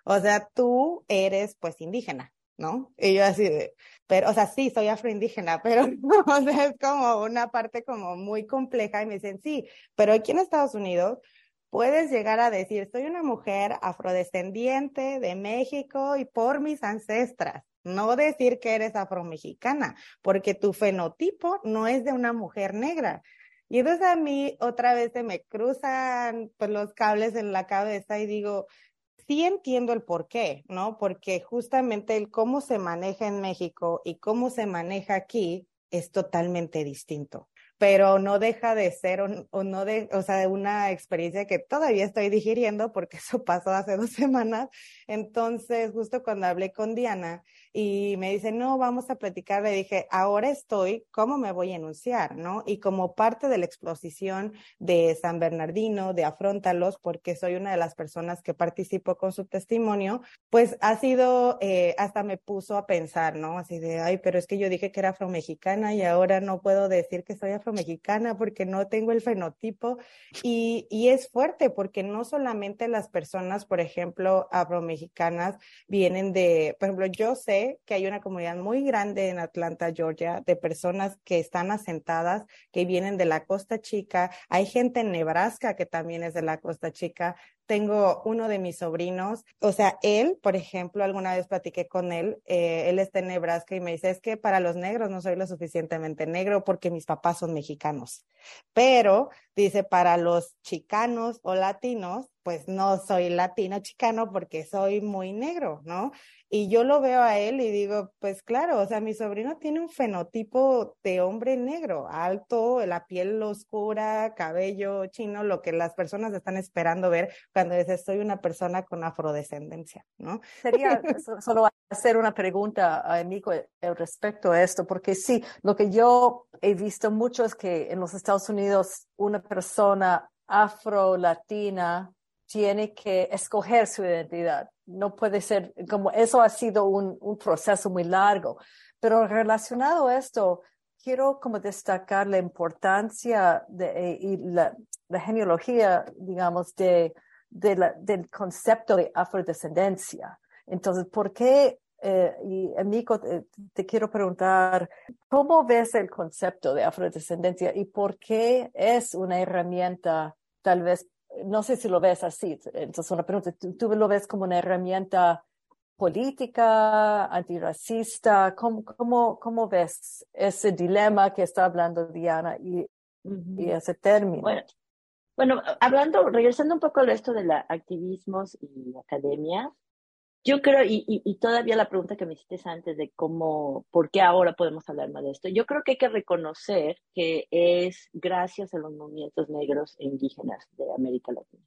C: O sea, tú eres pues indígena. ¿No? Y yo así de, pero, o sea, sí, soy afroindígena, pero, es como una parte como muy compleja y me dicen, sí, pero aquí en Estados Unidos, puedes llegar a decir, soy una mujer afrodescendiente de México y por mis ancestras. No decir que eres afromexicana, porque tu fenotipo no es de una mujer negra. Y entonces a mí otra vez se me cruzan pues, los cables en la cabeza y digo, sí entiendo el por qué, ¿no? Porque justamente el cómo se maneja en México y cómo se maneja aquí es totalmente distinto pero no deja de ser o, no de, o sea, una experiencia que todavía estoy digiriendo porque eso pasó hace dos semanas. Entonces, justo cuando hablé con Diana y me dice, no, vamos a platicar, le dije, ahora estoy, ¿cómo me voy a enunciar? ¿No? Y como parte de la exposición de San Bernardino, de Afrontalos, porque soy una de las personas que participó con su testimonio, pues ha sido, eh, hasta me puso a pensar, ¿no? Así de, ay, pero es que yo dije que era afromexicana y ahora no puedo decir que soy afromexicana mexicana porque no tengo el fenotipo y, y es fuerte porque no solamente las personas, por ejemplo, afromexicanas vienen de, por ejemplo, yo sé que hay una comunidad muy grande en Atlanta, Georgia, de personas que están asentadas, que vienen de la Costa Chica, hay gente en Nebraska que también es de la Costa Chica, tengo uno de mis sobrinos, o sea, él, por ejemplo, alguna vez platiqué con él, eh, él está en Nebraska y me dice, es que para los negros no soy lo suficientemente negro porque mis papás son mexicanos, pero dice, para los chicanos o latinos, pues no soy latino chicano porque soy muy negro, ¿no? Y yo lo veo a él y digo, pues claro, o sea, mi sobrino tiene un fenotipo de hombre negro, alto, la piel oscura, cabello chino, lo que las personas están esperando ver cuando dices soy una persona con afrodescendencia, ¿no?
A: Sería solo hacer una pregunta a Emico respecto a esto, porque sí, lo que yo he visto mucho es que en los Estados Unidos una persona afro-latina tiene que escoger su identidad. No puede ser como eso ha sido un, un proceso muy largo. Pero relacionado a esto, quiero como destacar la importancia de, eh, y la, la, genealogía, digamos, de, de la, del concepto de afrodescendencia. Entonces, ¿por qué? Eh, y amigo, te, te, quiero preguntar, ¿cómo ves el concepto de afrodescendencia y por qué es una herramienta tal vez no sé si lo ves así, entonces una pregunta, ¿tú, lo ves como una herramienta política, antirracista? ¿Cómo, cómo, cómo ves ese dilema que está hablando Diana y, y ese término?
D: Bueno, bueno, hablando, regresando un poco a esto de la activismos y academia, yo creo, y, y, todavía la pregunta que me hiciste antes de cómo, por qué ahora podemos hablar más de esto, yo creo que hay que reconocer que es gracias a los movimientos negros e indígenas de América Latina.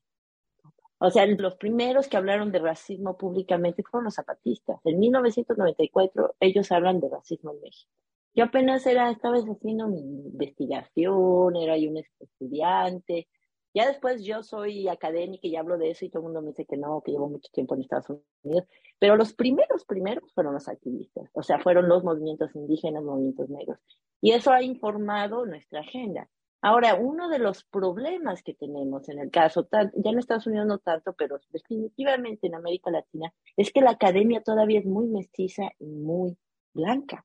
D: O sea, los primeros que hablaron de racismo públicamente fueron los zapatistas. En 1994 ellos hablan de racismo en México. Yo apenas era, estaba haciendo mi investigación, era yo un estudiante, ya después yo soy académica y hablo de eso y todo el mundo me dice que no, que llevo mucho tiempo en Estados Unidos, pero los primeros, primeros fueron los activistas, o sea, fueron los movimientos indígenas, movimientos negros. Y eso ha informado nuestra agenda. Ahora, uno de los problemas que tenemos en el caso, ya en Estados Unidos no tanto, pero definitivamente en América Latina, es que la academia todavía es muy mestiza y muy blanca.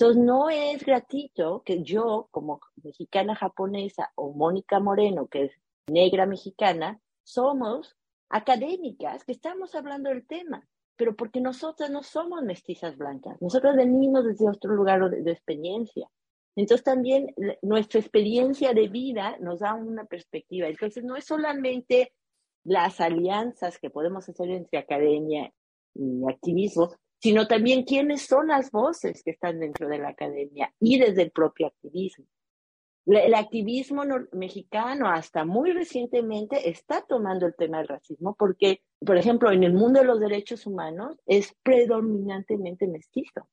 D: Entonces, no es gratuito que yo, como mexicana japonesa, o Mónica Moreno, que es negra mexicana, somos académicas que estamos hablando del tema, pero porque nosotras no somos mestizas blancas, nosotros venimos desde otro lugar de, experiencia. Entonces también nuestra experiencia de vida nos da una perspectiva. Entonces no es solamente las alianzas que podemos hacer entre academia y activismo, sino también quiénes son las voces que están dentro de la academia y desde el propio activismo. El activismo mexicano hasta muy recientemente está tomando el tema del racismo porque, por ejemplo, en el mundo de los derechos humanos es predominantemente mestizo.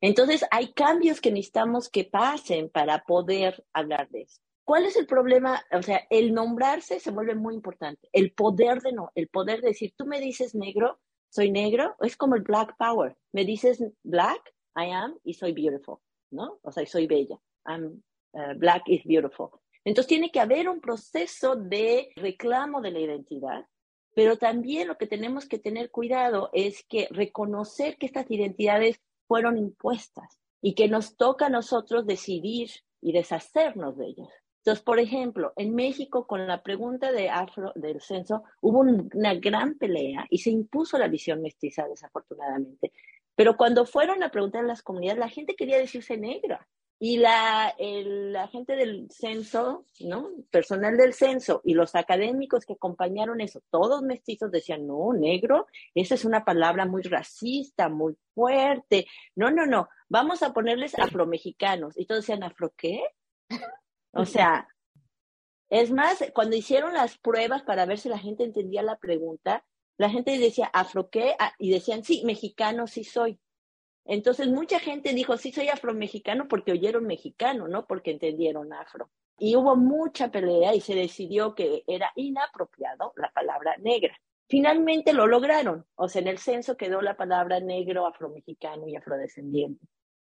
D: Entonces, hay cambios que necesitamos que pasen para poder hablar de eso. ¿Cuál es el problema? O sea, el nombrarse se vuelve muy importante. El poder de no, el poder de decir, tú me dices negro, soy negro, es como el black power. Me dices black, I am, y soy beautiful, ¿no? O sea, soy bella. I'm, uh, black is beautiful. Entonces tiene que haber un proceso de reclamo de la identidad, pero también lo que tenemos que tener cuidado es que reconocer que estas identidades fueron impuestas y que nos toca a nosotros decidir y deshacernos de ellas. Entonces, por ejemplo, en México, con la pregunta de afro del censo, hubo una gran pelea y se impuso la visión mestiza, desafortunadamente. Pero cuando fueron a preguntar a las comunidades, la gente quería decirse negra. Y la, la gente del censo, ¿no? Personal del censo y los académicos que acompañaron eso, todos mestizos decían, no, negro, esa es una palabra muy racista, muy fuerte. No, no, no, vamos a ponerles afromexicanos. Y todos decían, ¿afro qué? O sea, es más, cuando hicieron las pruebas para ver si la gente entendía la pregunta, la gente decía, ¿afro qué? Ah, y decían, sí, mexicano sí soy. Entonces mucha gente dijo, sí, soy afromexicano porque oyeron mexicano, no porque entendieron afro. Y hubo mucha pelea y se decidió que era inapropiado la palabra negra. Finalmente lo lograron, o sea, en el censo quedó la palabra negro, afromexicano y afrodescendiente.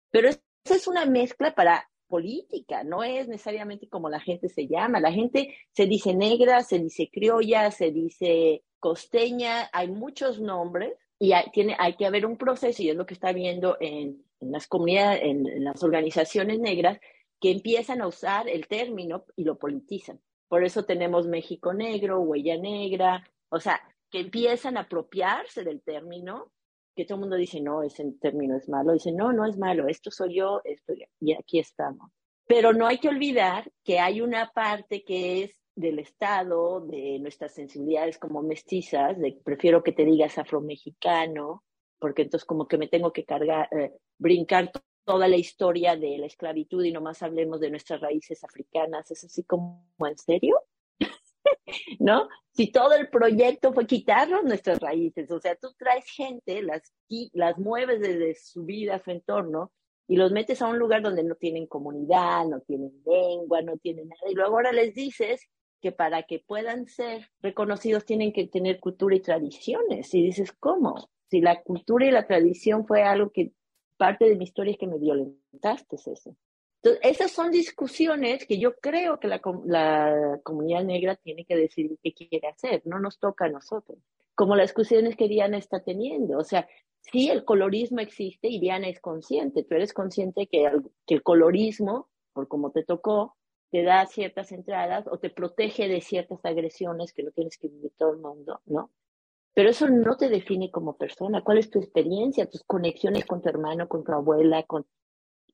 D: Pero esa es una mezcla para política, no es necesariamente como la gente se llama. La gente se dice negra, se dice criolla, se dice costeña, hay muchos nombres y hay, tiene, hay que haber un proceso, y es lo que está viendo en, las comunidades, en, las organizaciones negras, que empiezan a usar el término y lo politizan. Por eso tenemos México Negro, Huella Negra, o sea, que empiezan a apropiarse del término, que todo el mundo dice, no, ese término es malo. Dice, no, no es malo, esto soy yo, esto, y aquí estamos. Pero no hay que olvidar que hay una parte que es del Estado, de nuestras sensibilidades como mestizas, de prefiero que te digas afromexicano, porque entonces como que me tengo que cargar, eh, brincar toda la historia de la esclavitud y nomás hablemos de nuestras raíces africanas, es así como, ¿en serio? ¿No? Si todo el proyecto fue quitarnos nuestras raíces, o sea, tú traes gente, las, las mueves desde su vida, su entorno, y los metes a un lugar donde no tienen comunidad, no tienen lengua, no tienen nada, y luego ahora les dices que para que puedan ser reconocidos tienen que tener cultura y tradiciones. Y dices, ¿cómo? Si la cultura y la tradición fue algo que parte de mi historia es que me violentaste, es eso. Entonces, esas son discusiones que yo creo que la, la comunidad negra tiene que decidir qué quiere hacer, no nos toca a nosotros. Como las discusiones que Diana está teniendo. O sea, sí, el colorismo existe y Diana es consciente. Tú eres consciente que que el colorismo, por como te tocó, te da ciertas entradas o te protege de ciertas agresiones que no tienes que vivir todo el mundo, ¿no? Pero eso no te define como persona. ¿Cuál es tu experiencia, tus conexiones con tu hermano, con tu abuela, con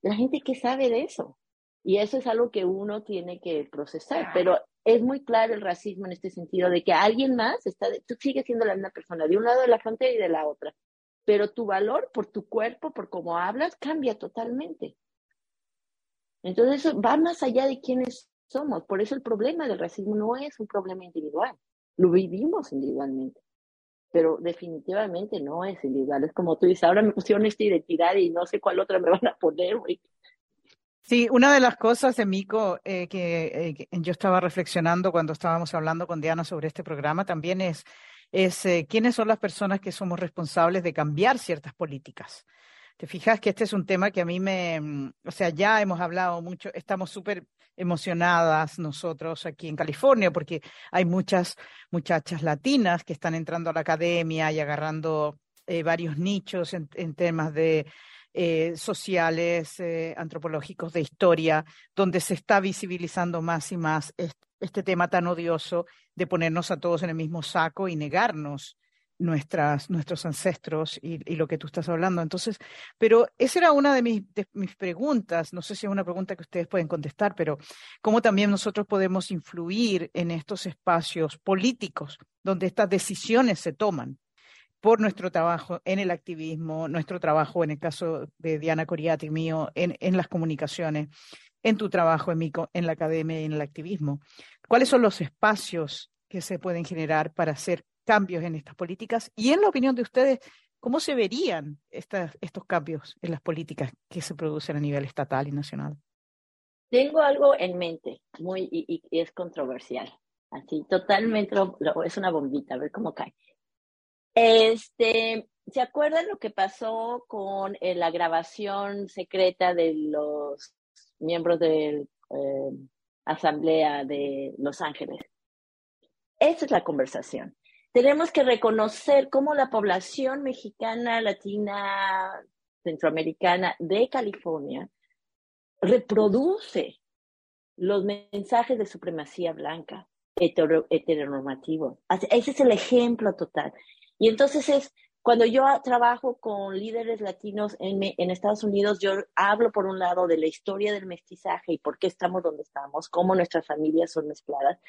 D: la gente que sabe de eso? Y eso es algo que uno tiene que procesar. Pero es muy claro el racismo en este sentido de que alguien más está, tú sigues siendo la misma persona de un lado de la frontera y de la otra. Pero tu valor por tu cuerpo, por cómo hablas, cambia totalmente. Entonces eso va más allá de quiénes somos. Por eso el problema del racismo no es un problema individual. Lo vivimos individualmente. Pero definitivamente no es individual. Es como tú dices, ahora me pusieron esta identidad y no sé cuál otra me van a poner.
B: Sí, una de las cosas, Mico, eh, que, eh, yo estaba reflexionando cuando estábamos hablando con Diana sobre este programa también es, es eh, quiénes son las personas que somos responsables de cambiar ciertas políticas. Te fijas que este es un tema que a mí me, mm, o sea, ya hemos hablado mucho, estamos súper emocionadas nosotros aquí en California porque hay muchas muchachas latinas que están entrando a la academia y agarrando eh, varios nichos en, temas de eh, sociales, eh, antropológicos, de historia, donde se está visibilizando más y más este tema tan odioso de ponernos a todos en el mismo saco y negarnos nuestras, nuestros ancestros y, lo que tú estás hablando. Entonces, pero esa era una de mis, mis preguntas, no sé si es una pregunta que ustedes pueden contestar, pero cómo también nosotros podemos influir en estos espacios políticos donde estas decisiones se toman por nuestro trabajo en el activismo, nuestro trabajo en el caso de Diana Coriati mío, en, las comunicaciones, en tu trabajo en, en la academia y en el activismo. ¿Cuáles son los espacios que se pueden generar para hacer cambios en estas políticas y en la opinión de ustedes, ¿cómo se verían estas, estos cambios en las políticas que se producen a nivel estatal y nacional?
D: Tengo algo en mente, muy y, es controversial, así totalmente es una bombita, a ver cómo cae. Este, ¿se acuerdan lo que pasó con eh, la grabación secreta de los miembros de la eh, Asamblea de Los Ángeles? Esa es la conversación tenemos que reconocer cómo la población mexicana, latina, centroamericana de California reproduce los mensajes de supremacía blanca, heteronormativos. Ese es el ejemplo total. Y entonces es, cuando yo trabajo con líderes latinos en, Estados Unidos, yo hablo por un lado de la historia del mestizaje y por qué estamos donde estamos, cómo nuestras familias son mezcladas,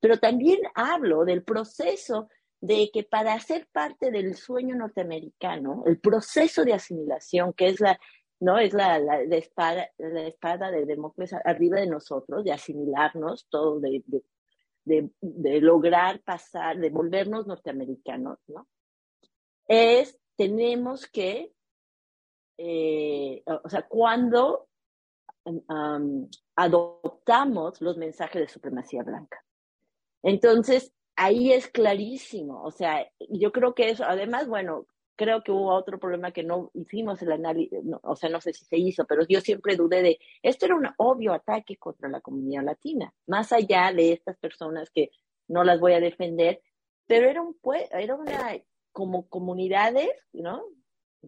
D: pero también hablo del proceso de que para ser parte del sueño norteamericano, el proceso de asimilación, que es la, ¿no? Es la, la, espada, la espada de Demócratas arriba de nosotros, de asimilarnos, todo, de, de, de, lograr pasar, de volvernos norteamericanos, ¿no? Es, tenemos que, eh, o sea, cuando adoptamos los mensajes de supremacía blanca. Entonces, ahí es clarísimo, o sea, yo creo que eso, además, bueno, creo que hubo otro problema que no hicimos el análisis, o sea, no sé si se hizo, pero yo siempre dudé de, esto era un obvio ataque contra la comunidad latina, más allá de estas personas que no las voy a defender, pero era, un, era una, como comunidades, ¿no?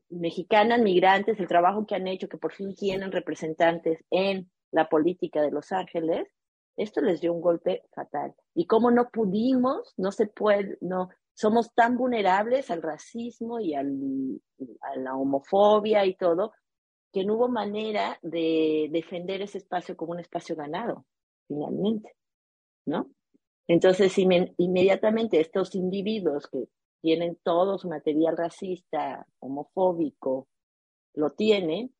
D: Mexicanas, migrantes, el trabajo que han hecho, que por fin tienen representantes en la política de Los Ángeles, esto les dio un golpe fatal. Y como no pudimos, no se puede, no, somos tan vulnerables al racismo y al, a la homofobia y todo, que no hubo manera de defender ese espacio como un espacio ganado, finalmente, ¿no? Entonces, inmediatamente estos individuos que tienen todo su material racista, homofóbico, lo tienen,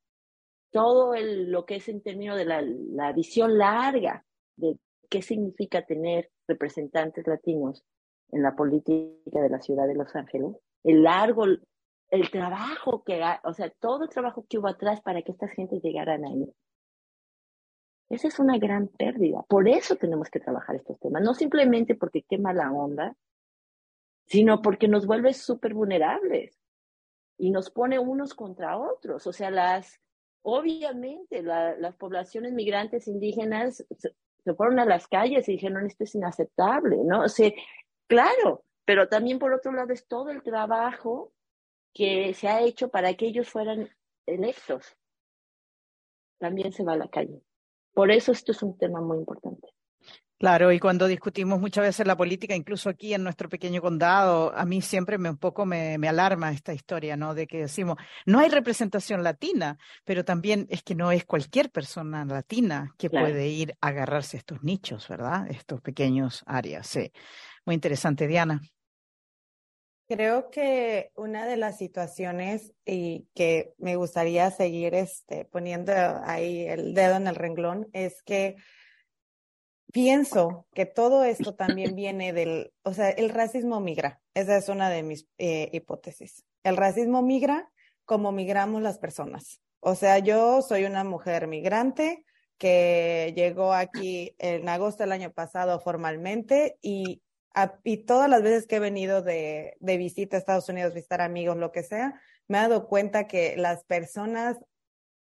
D: todo lo que es en términos de la visión larga de qué significa tener representantes latinos en la política de la ciudad de Los Ángeles, el largo, el trabajo que, o sea, todo el trabajo que hubo atrás para que estas gentes llegaran ahí. Esa es una gran pérdida. Por eso tenemos que trabajar estos temas, no simplemente porque quema la onda, sino porque nos vuelve súper vulnerables y nos pone unos contra otros. O sea, las, obviamente, las poblaciones migrantes indígenas se fueron a las calles y dijeron, esto es inaceptable, ¿no? O sea, claro, pero también por otro lado es todo el trabajo que se ha hecho para que ellos fueran electos. También se va a la calle. Por eso esto es un tema muy importante.
B: Claro, y cuando discutimos muchas veces la política, incluso aquí en nuestro pequeño condado, a mí siempre me un poco me, me, alarma esta historia, ¿no? De que decimos, no hay representación latina, pero también es que no es cualquier persona latina que puede ir a agarrarse a estos nichos, ¿verdad? Estos pequeños áreas, sí. Muy interesante, Diana.
C: Creo que una de las situaciones y que me gustaría seguir este, poniendo ahí el dedo en el renglón es que pienso que todo esto también viene del, o sea, el racismo migra. Esa es una de mis eh, hipótesis. El racismo migra como migramos las personas. O sea, yo soy una mujer migrante que llegó aquí en agosto del año pasado formalmente y, y todas las veces que he venido de, de visita a Estados Unidos, visitar amigos, lo que sea, me he dado cuenta que las personas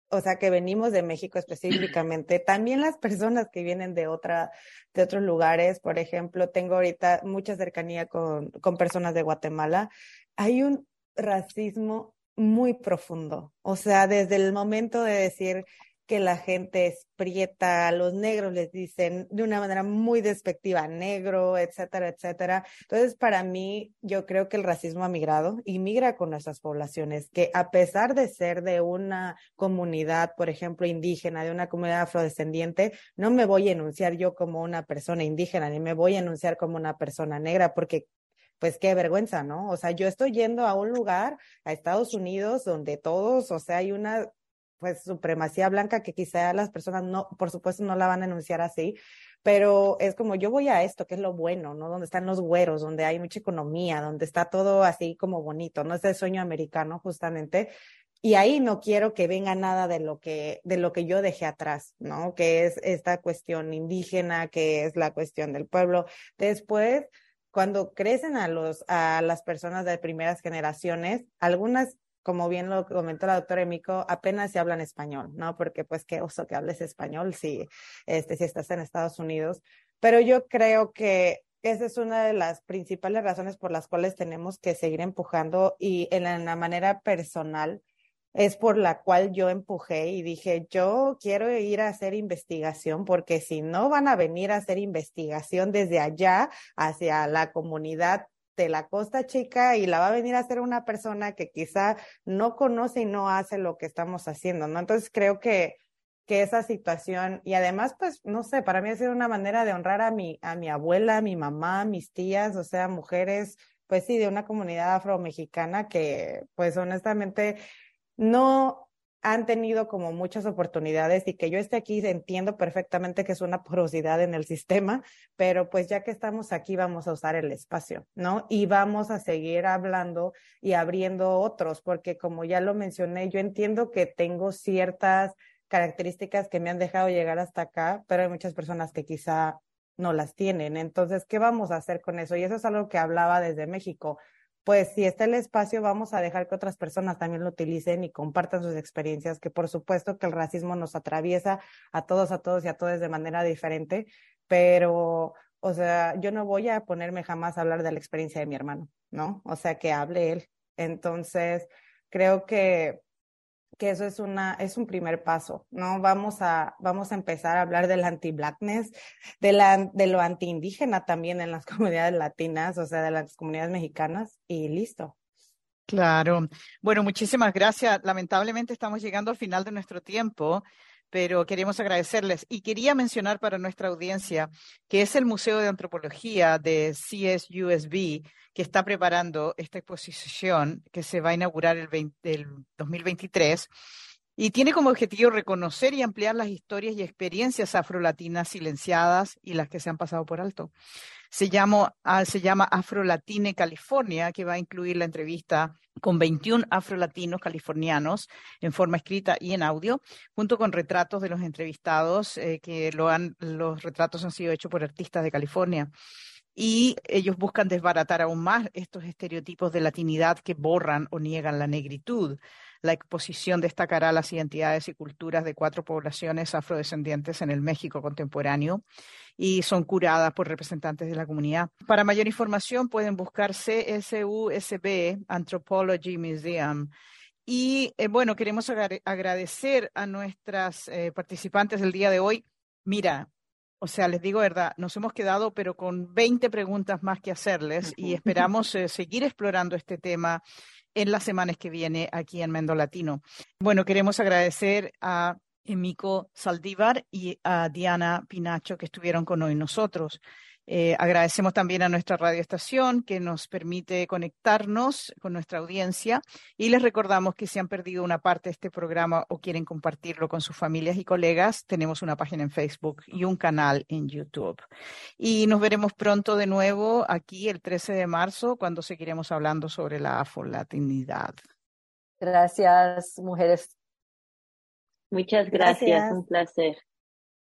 C: o sea, que venimos de México específicamente, también las personas que vienen de otra, de otros lugares, por ejemplo, tengo ahorita mucha cercanía con, con personas de Guatemala, hay un racismo muy profundo. O sea, desde el momento de decir que la gente es prieta, los negros les dicen de una manera muy despectiva negro, etcétera, etcétera. Entonces, para mí, yo creo que el racismo ha migrado y migra con nuestras poblaciones, que a pesar de ser de una comunidad, por ejemplo, indígena, de una comunidad afrodescendiente, no me voy a enunciar yo como una persona indígena, ni me voy a enunciar como una persona negra, porque pues qué vergüenza, ¿no? O sea, yo estoy yendo a un lugar, a Estados Unidos, donde todos, o sea, hay una pues supremacía blanca que quizá las personas no, por supuesto no la van a enunciar así, pero es como yo voy a esto, que es lo bueno, ¿no? Donde están los güeros, donde hay mucha economía, donde está todo así como bonito, ¿no? Es el sueño americano justamente. Y ahí no quiero que venga nada de lo que, de lo que yo dejé atrás, ¿no? Que es esta cuestión indígena, que es la cuestión del pueblo. Después, cuando crecen a los, a las personas de primeras generaciones, algunas como bien lo comentó la doctora Emiko, apenas se hablan español, ¿no? Porque pues qué oso que hables español si, este, si estás en Estados Unidos. Pero yo creo que esa es una de las principales razones por las cuales tenemos que seguir empujando y en la, manera personal, es por la cual yo empujé y dije, yo quiero ir a hacer investigación porque si no van a venir a hacer investigación desde allá hacia la comunidad de la Costa Chica y la va a venir a hacer una persona que quizá no conoce y no hace lo que estamos haciendo, ¿no? Entonces creo que, que esa situación, y además, pues, no sé, para mí ha sido una manera de honrar a mi, a mi abuela, a mi mamá, a mis tías, o sea, mujeres, pues sí, de una comunidad afromexicana que, pues honestamente, no han tenido como muchas oportunidades y que yo esté aquí entiendo perfectamente que es una porosidad en el sistema, pero pues ya que estamos aquí vamos a usar el espacio, ¿no? Y vamos a seguir hablando y abriendo otros, porque como ya lo mencioné, yo entiendo que tengo ciertas características que me han dejado llegar hasta acá, pero hay muchas personas que quizá no las tienen. Entonces, ¿qué vamos a hacer con eso? Y eso es algo que hablaba desde México pues si está el espacio, vamos a dejar que otras personas también lo utilicen y compartan sus experiencias, que por supuesto que el racismo nos atraviesa a todos, a todos y a todos de manera diferente, pero, o sea, yo no voy a ponerme jamás a hablar de la experiencia de mi hermano, ¿no? O sea, que hable él. Entonces, creo que que eso es una es un primer paso, ¿no? Vamos a vamos a empezar a hablar del anti-blackness, de la de lo anti-indígena también en las comunidades latinas, o sea, de las comunidades mexicanas y listo.
B: Claro. Bueno, muchísimas gracias. Lamentablemente estamos llegando al final de nuestro tiempo, pero queremos agradecerles. Y quería mencionar para nuestra audiencia que es el Museo de Antropología de CSUSB que está preparando esta exposición que se va a inaugurar el, 2023 y tiene como objetivo reconocer y ampliar las historias y experiencias afrolatinas silenciadas y las que se han pasado por alto. Se llama, ah, se llama California, que va a incluir la entrevista con 21 afrolatinos californianos en forma escrita y en audio, junto con retratos de los entrevistados, eh, que los retratos han sido hechos por artistas de California y ellos buscan desbaratar aún más estos estereotipos de latinidad que borran o niegan la negritud. La exposición destacará las identidades y culturas de cuatro poblaciones afrodescendientes en el México contemporáneo y son curadas por representantes de la comunidad. Para mayor información pueden buscar CSUSB Anthropology Museum. Y eh, bueno, queremos agradecer a nuestras eh, participantes del día de hoy. Mira, o sea, les digo verdad, nos hemos quedado pero con 20 preguntas más que hacerles y esperamos eh, seguir explorando este tema en las semanas que viene aquí en Mendo Latino. Bueno, queremos agradecer a Emiko Saldívar y a Diana Pinacho que estuvieron con hoy nosotros. Eh, agradecemos también a nuestra radioestación que nos permite conectarnos con nuestra audiencia y les recordamos que si han perdido una parte de este programa o quieren compartirlo con sus familias y colegas, tenemos una página en Facebook y un canal en YouTube. Y nos veremos pronto de nuevo aquí el 13 de marzo cuando seguiremos hablando sobre la afrolatinidad.
A: Gracias, mujeres.
D: Muchas gracias. un placer.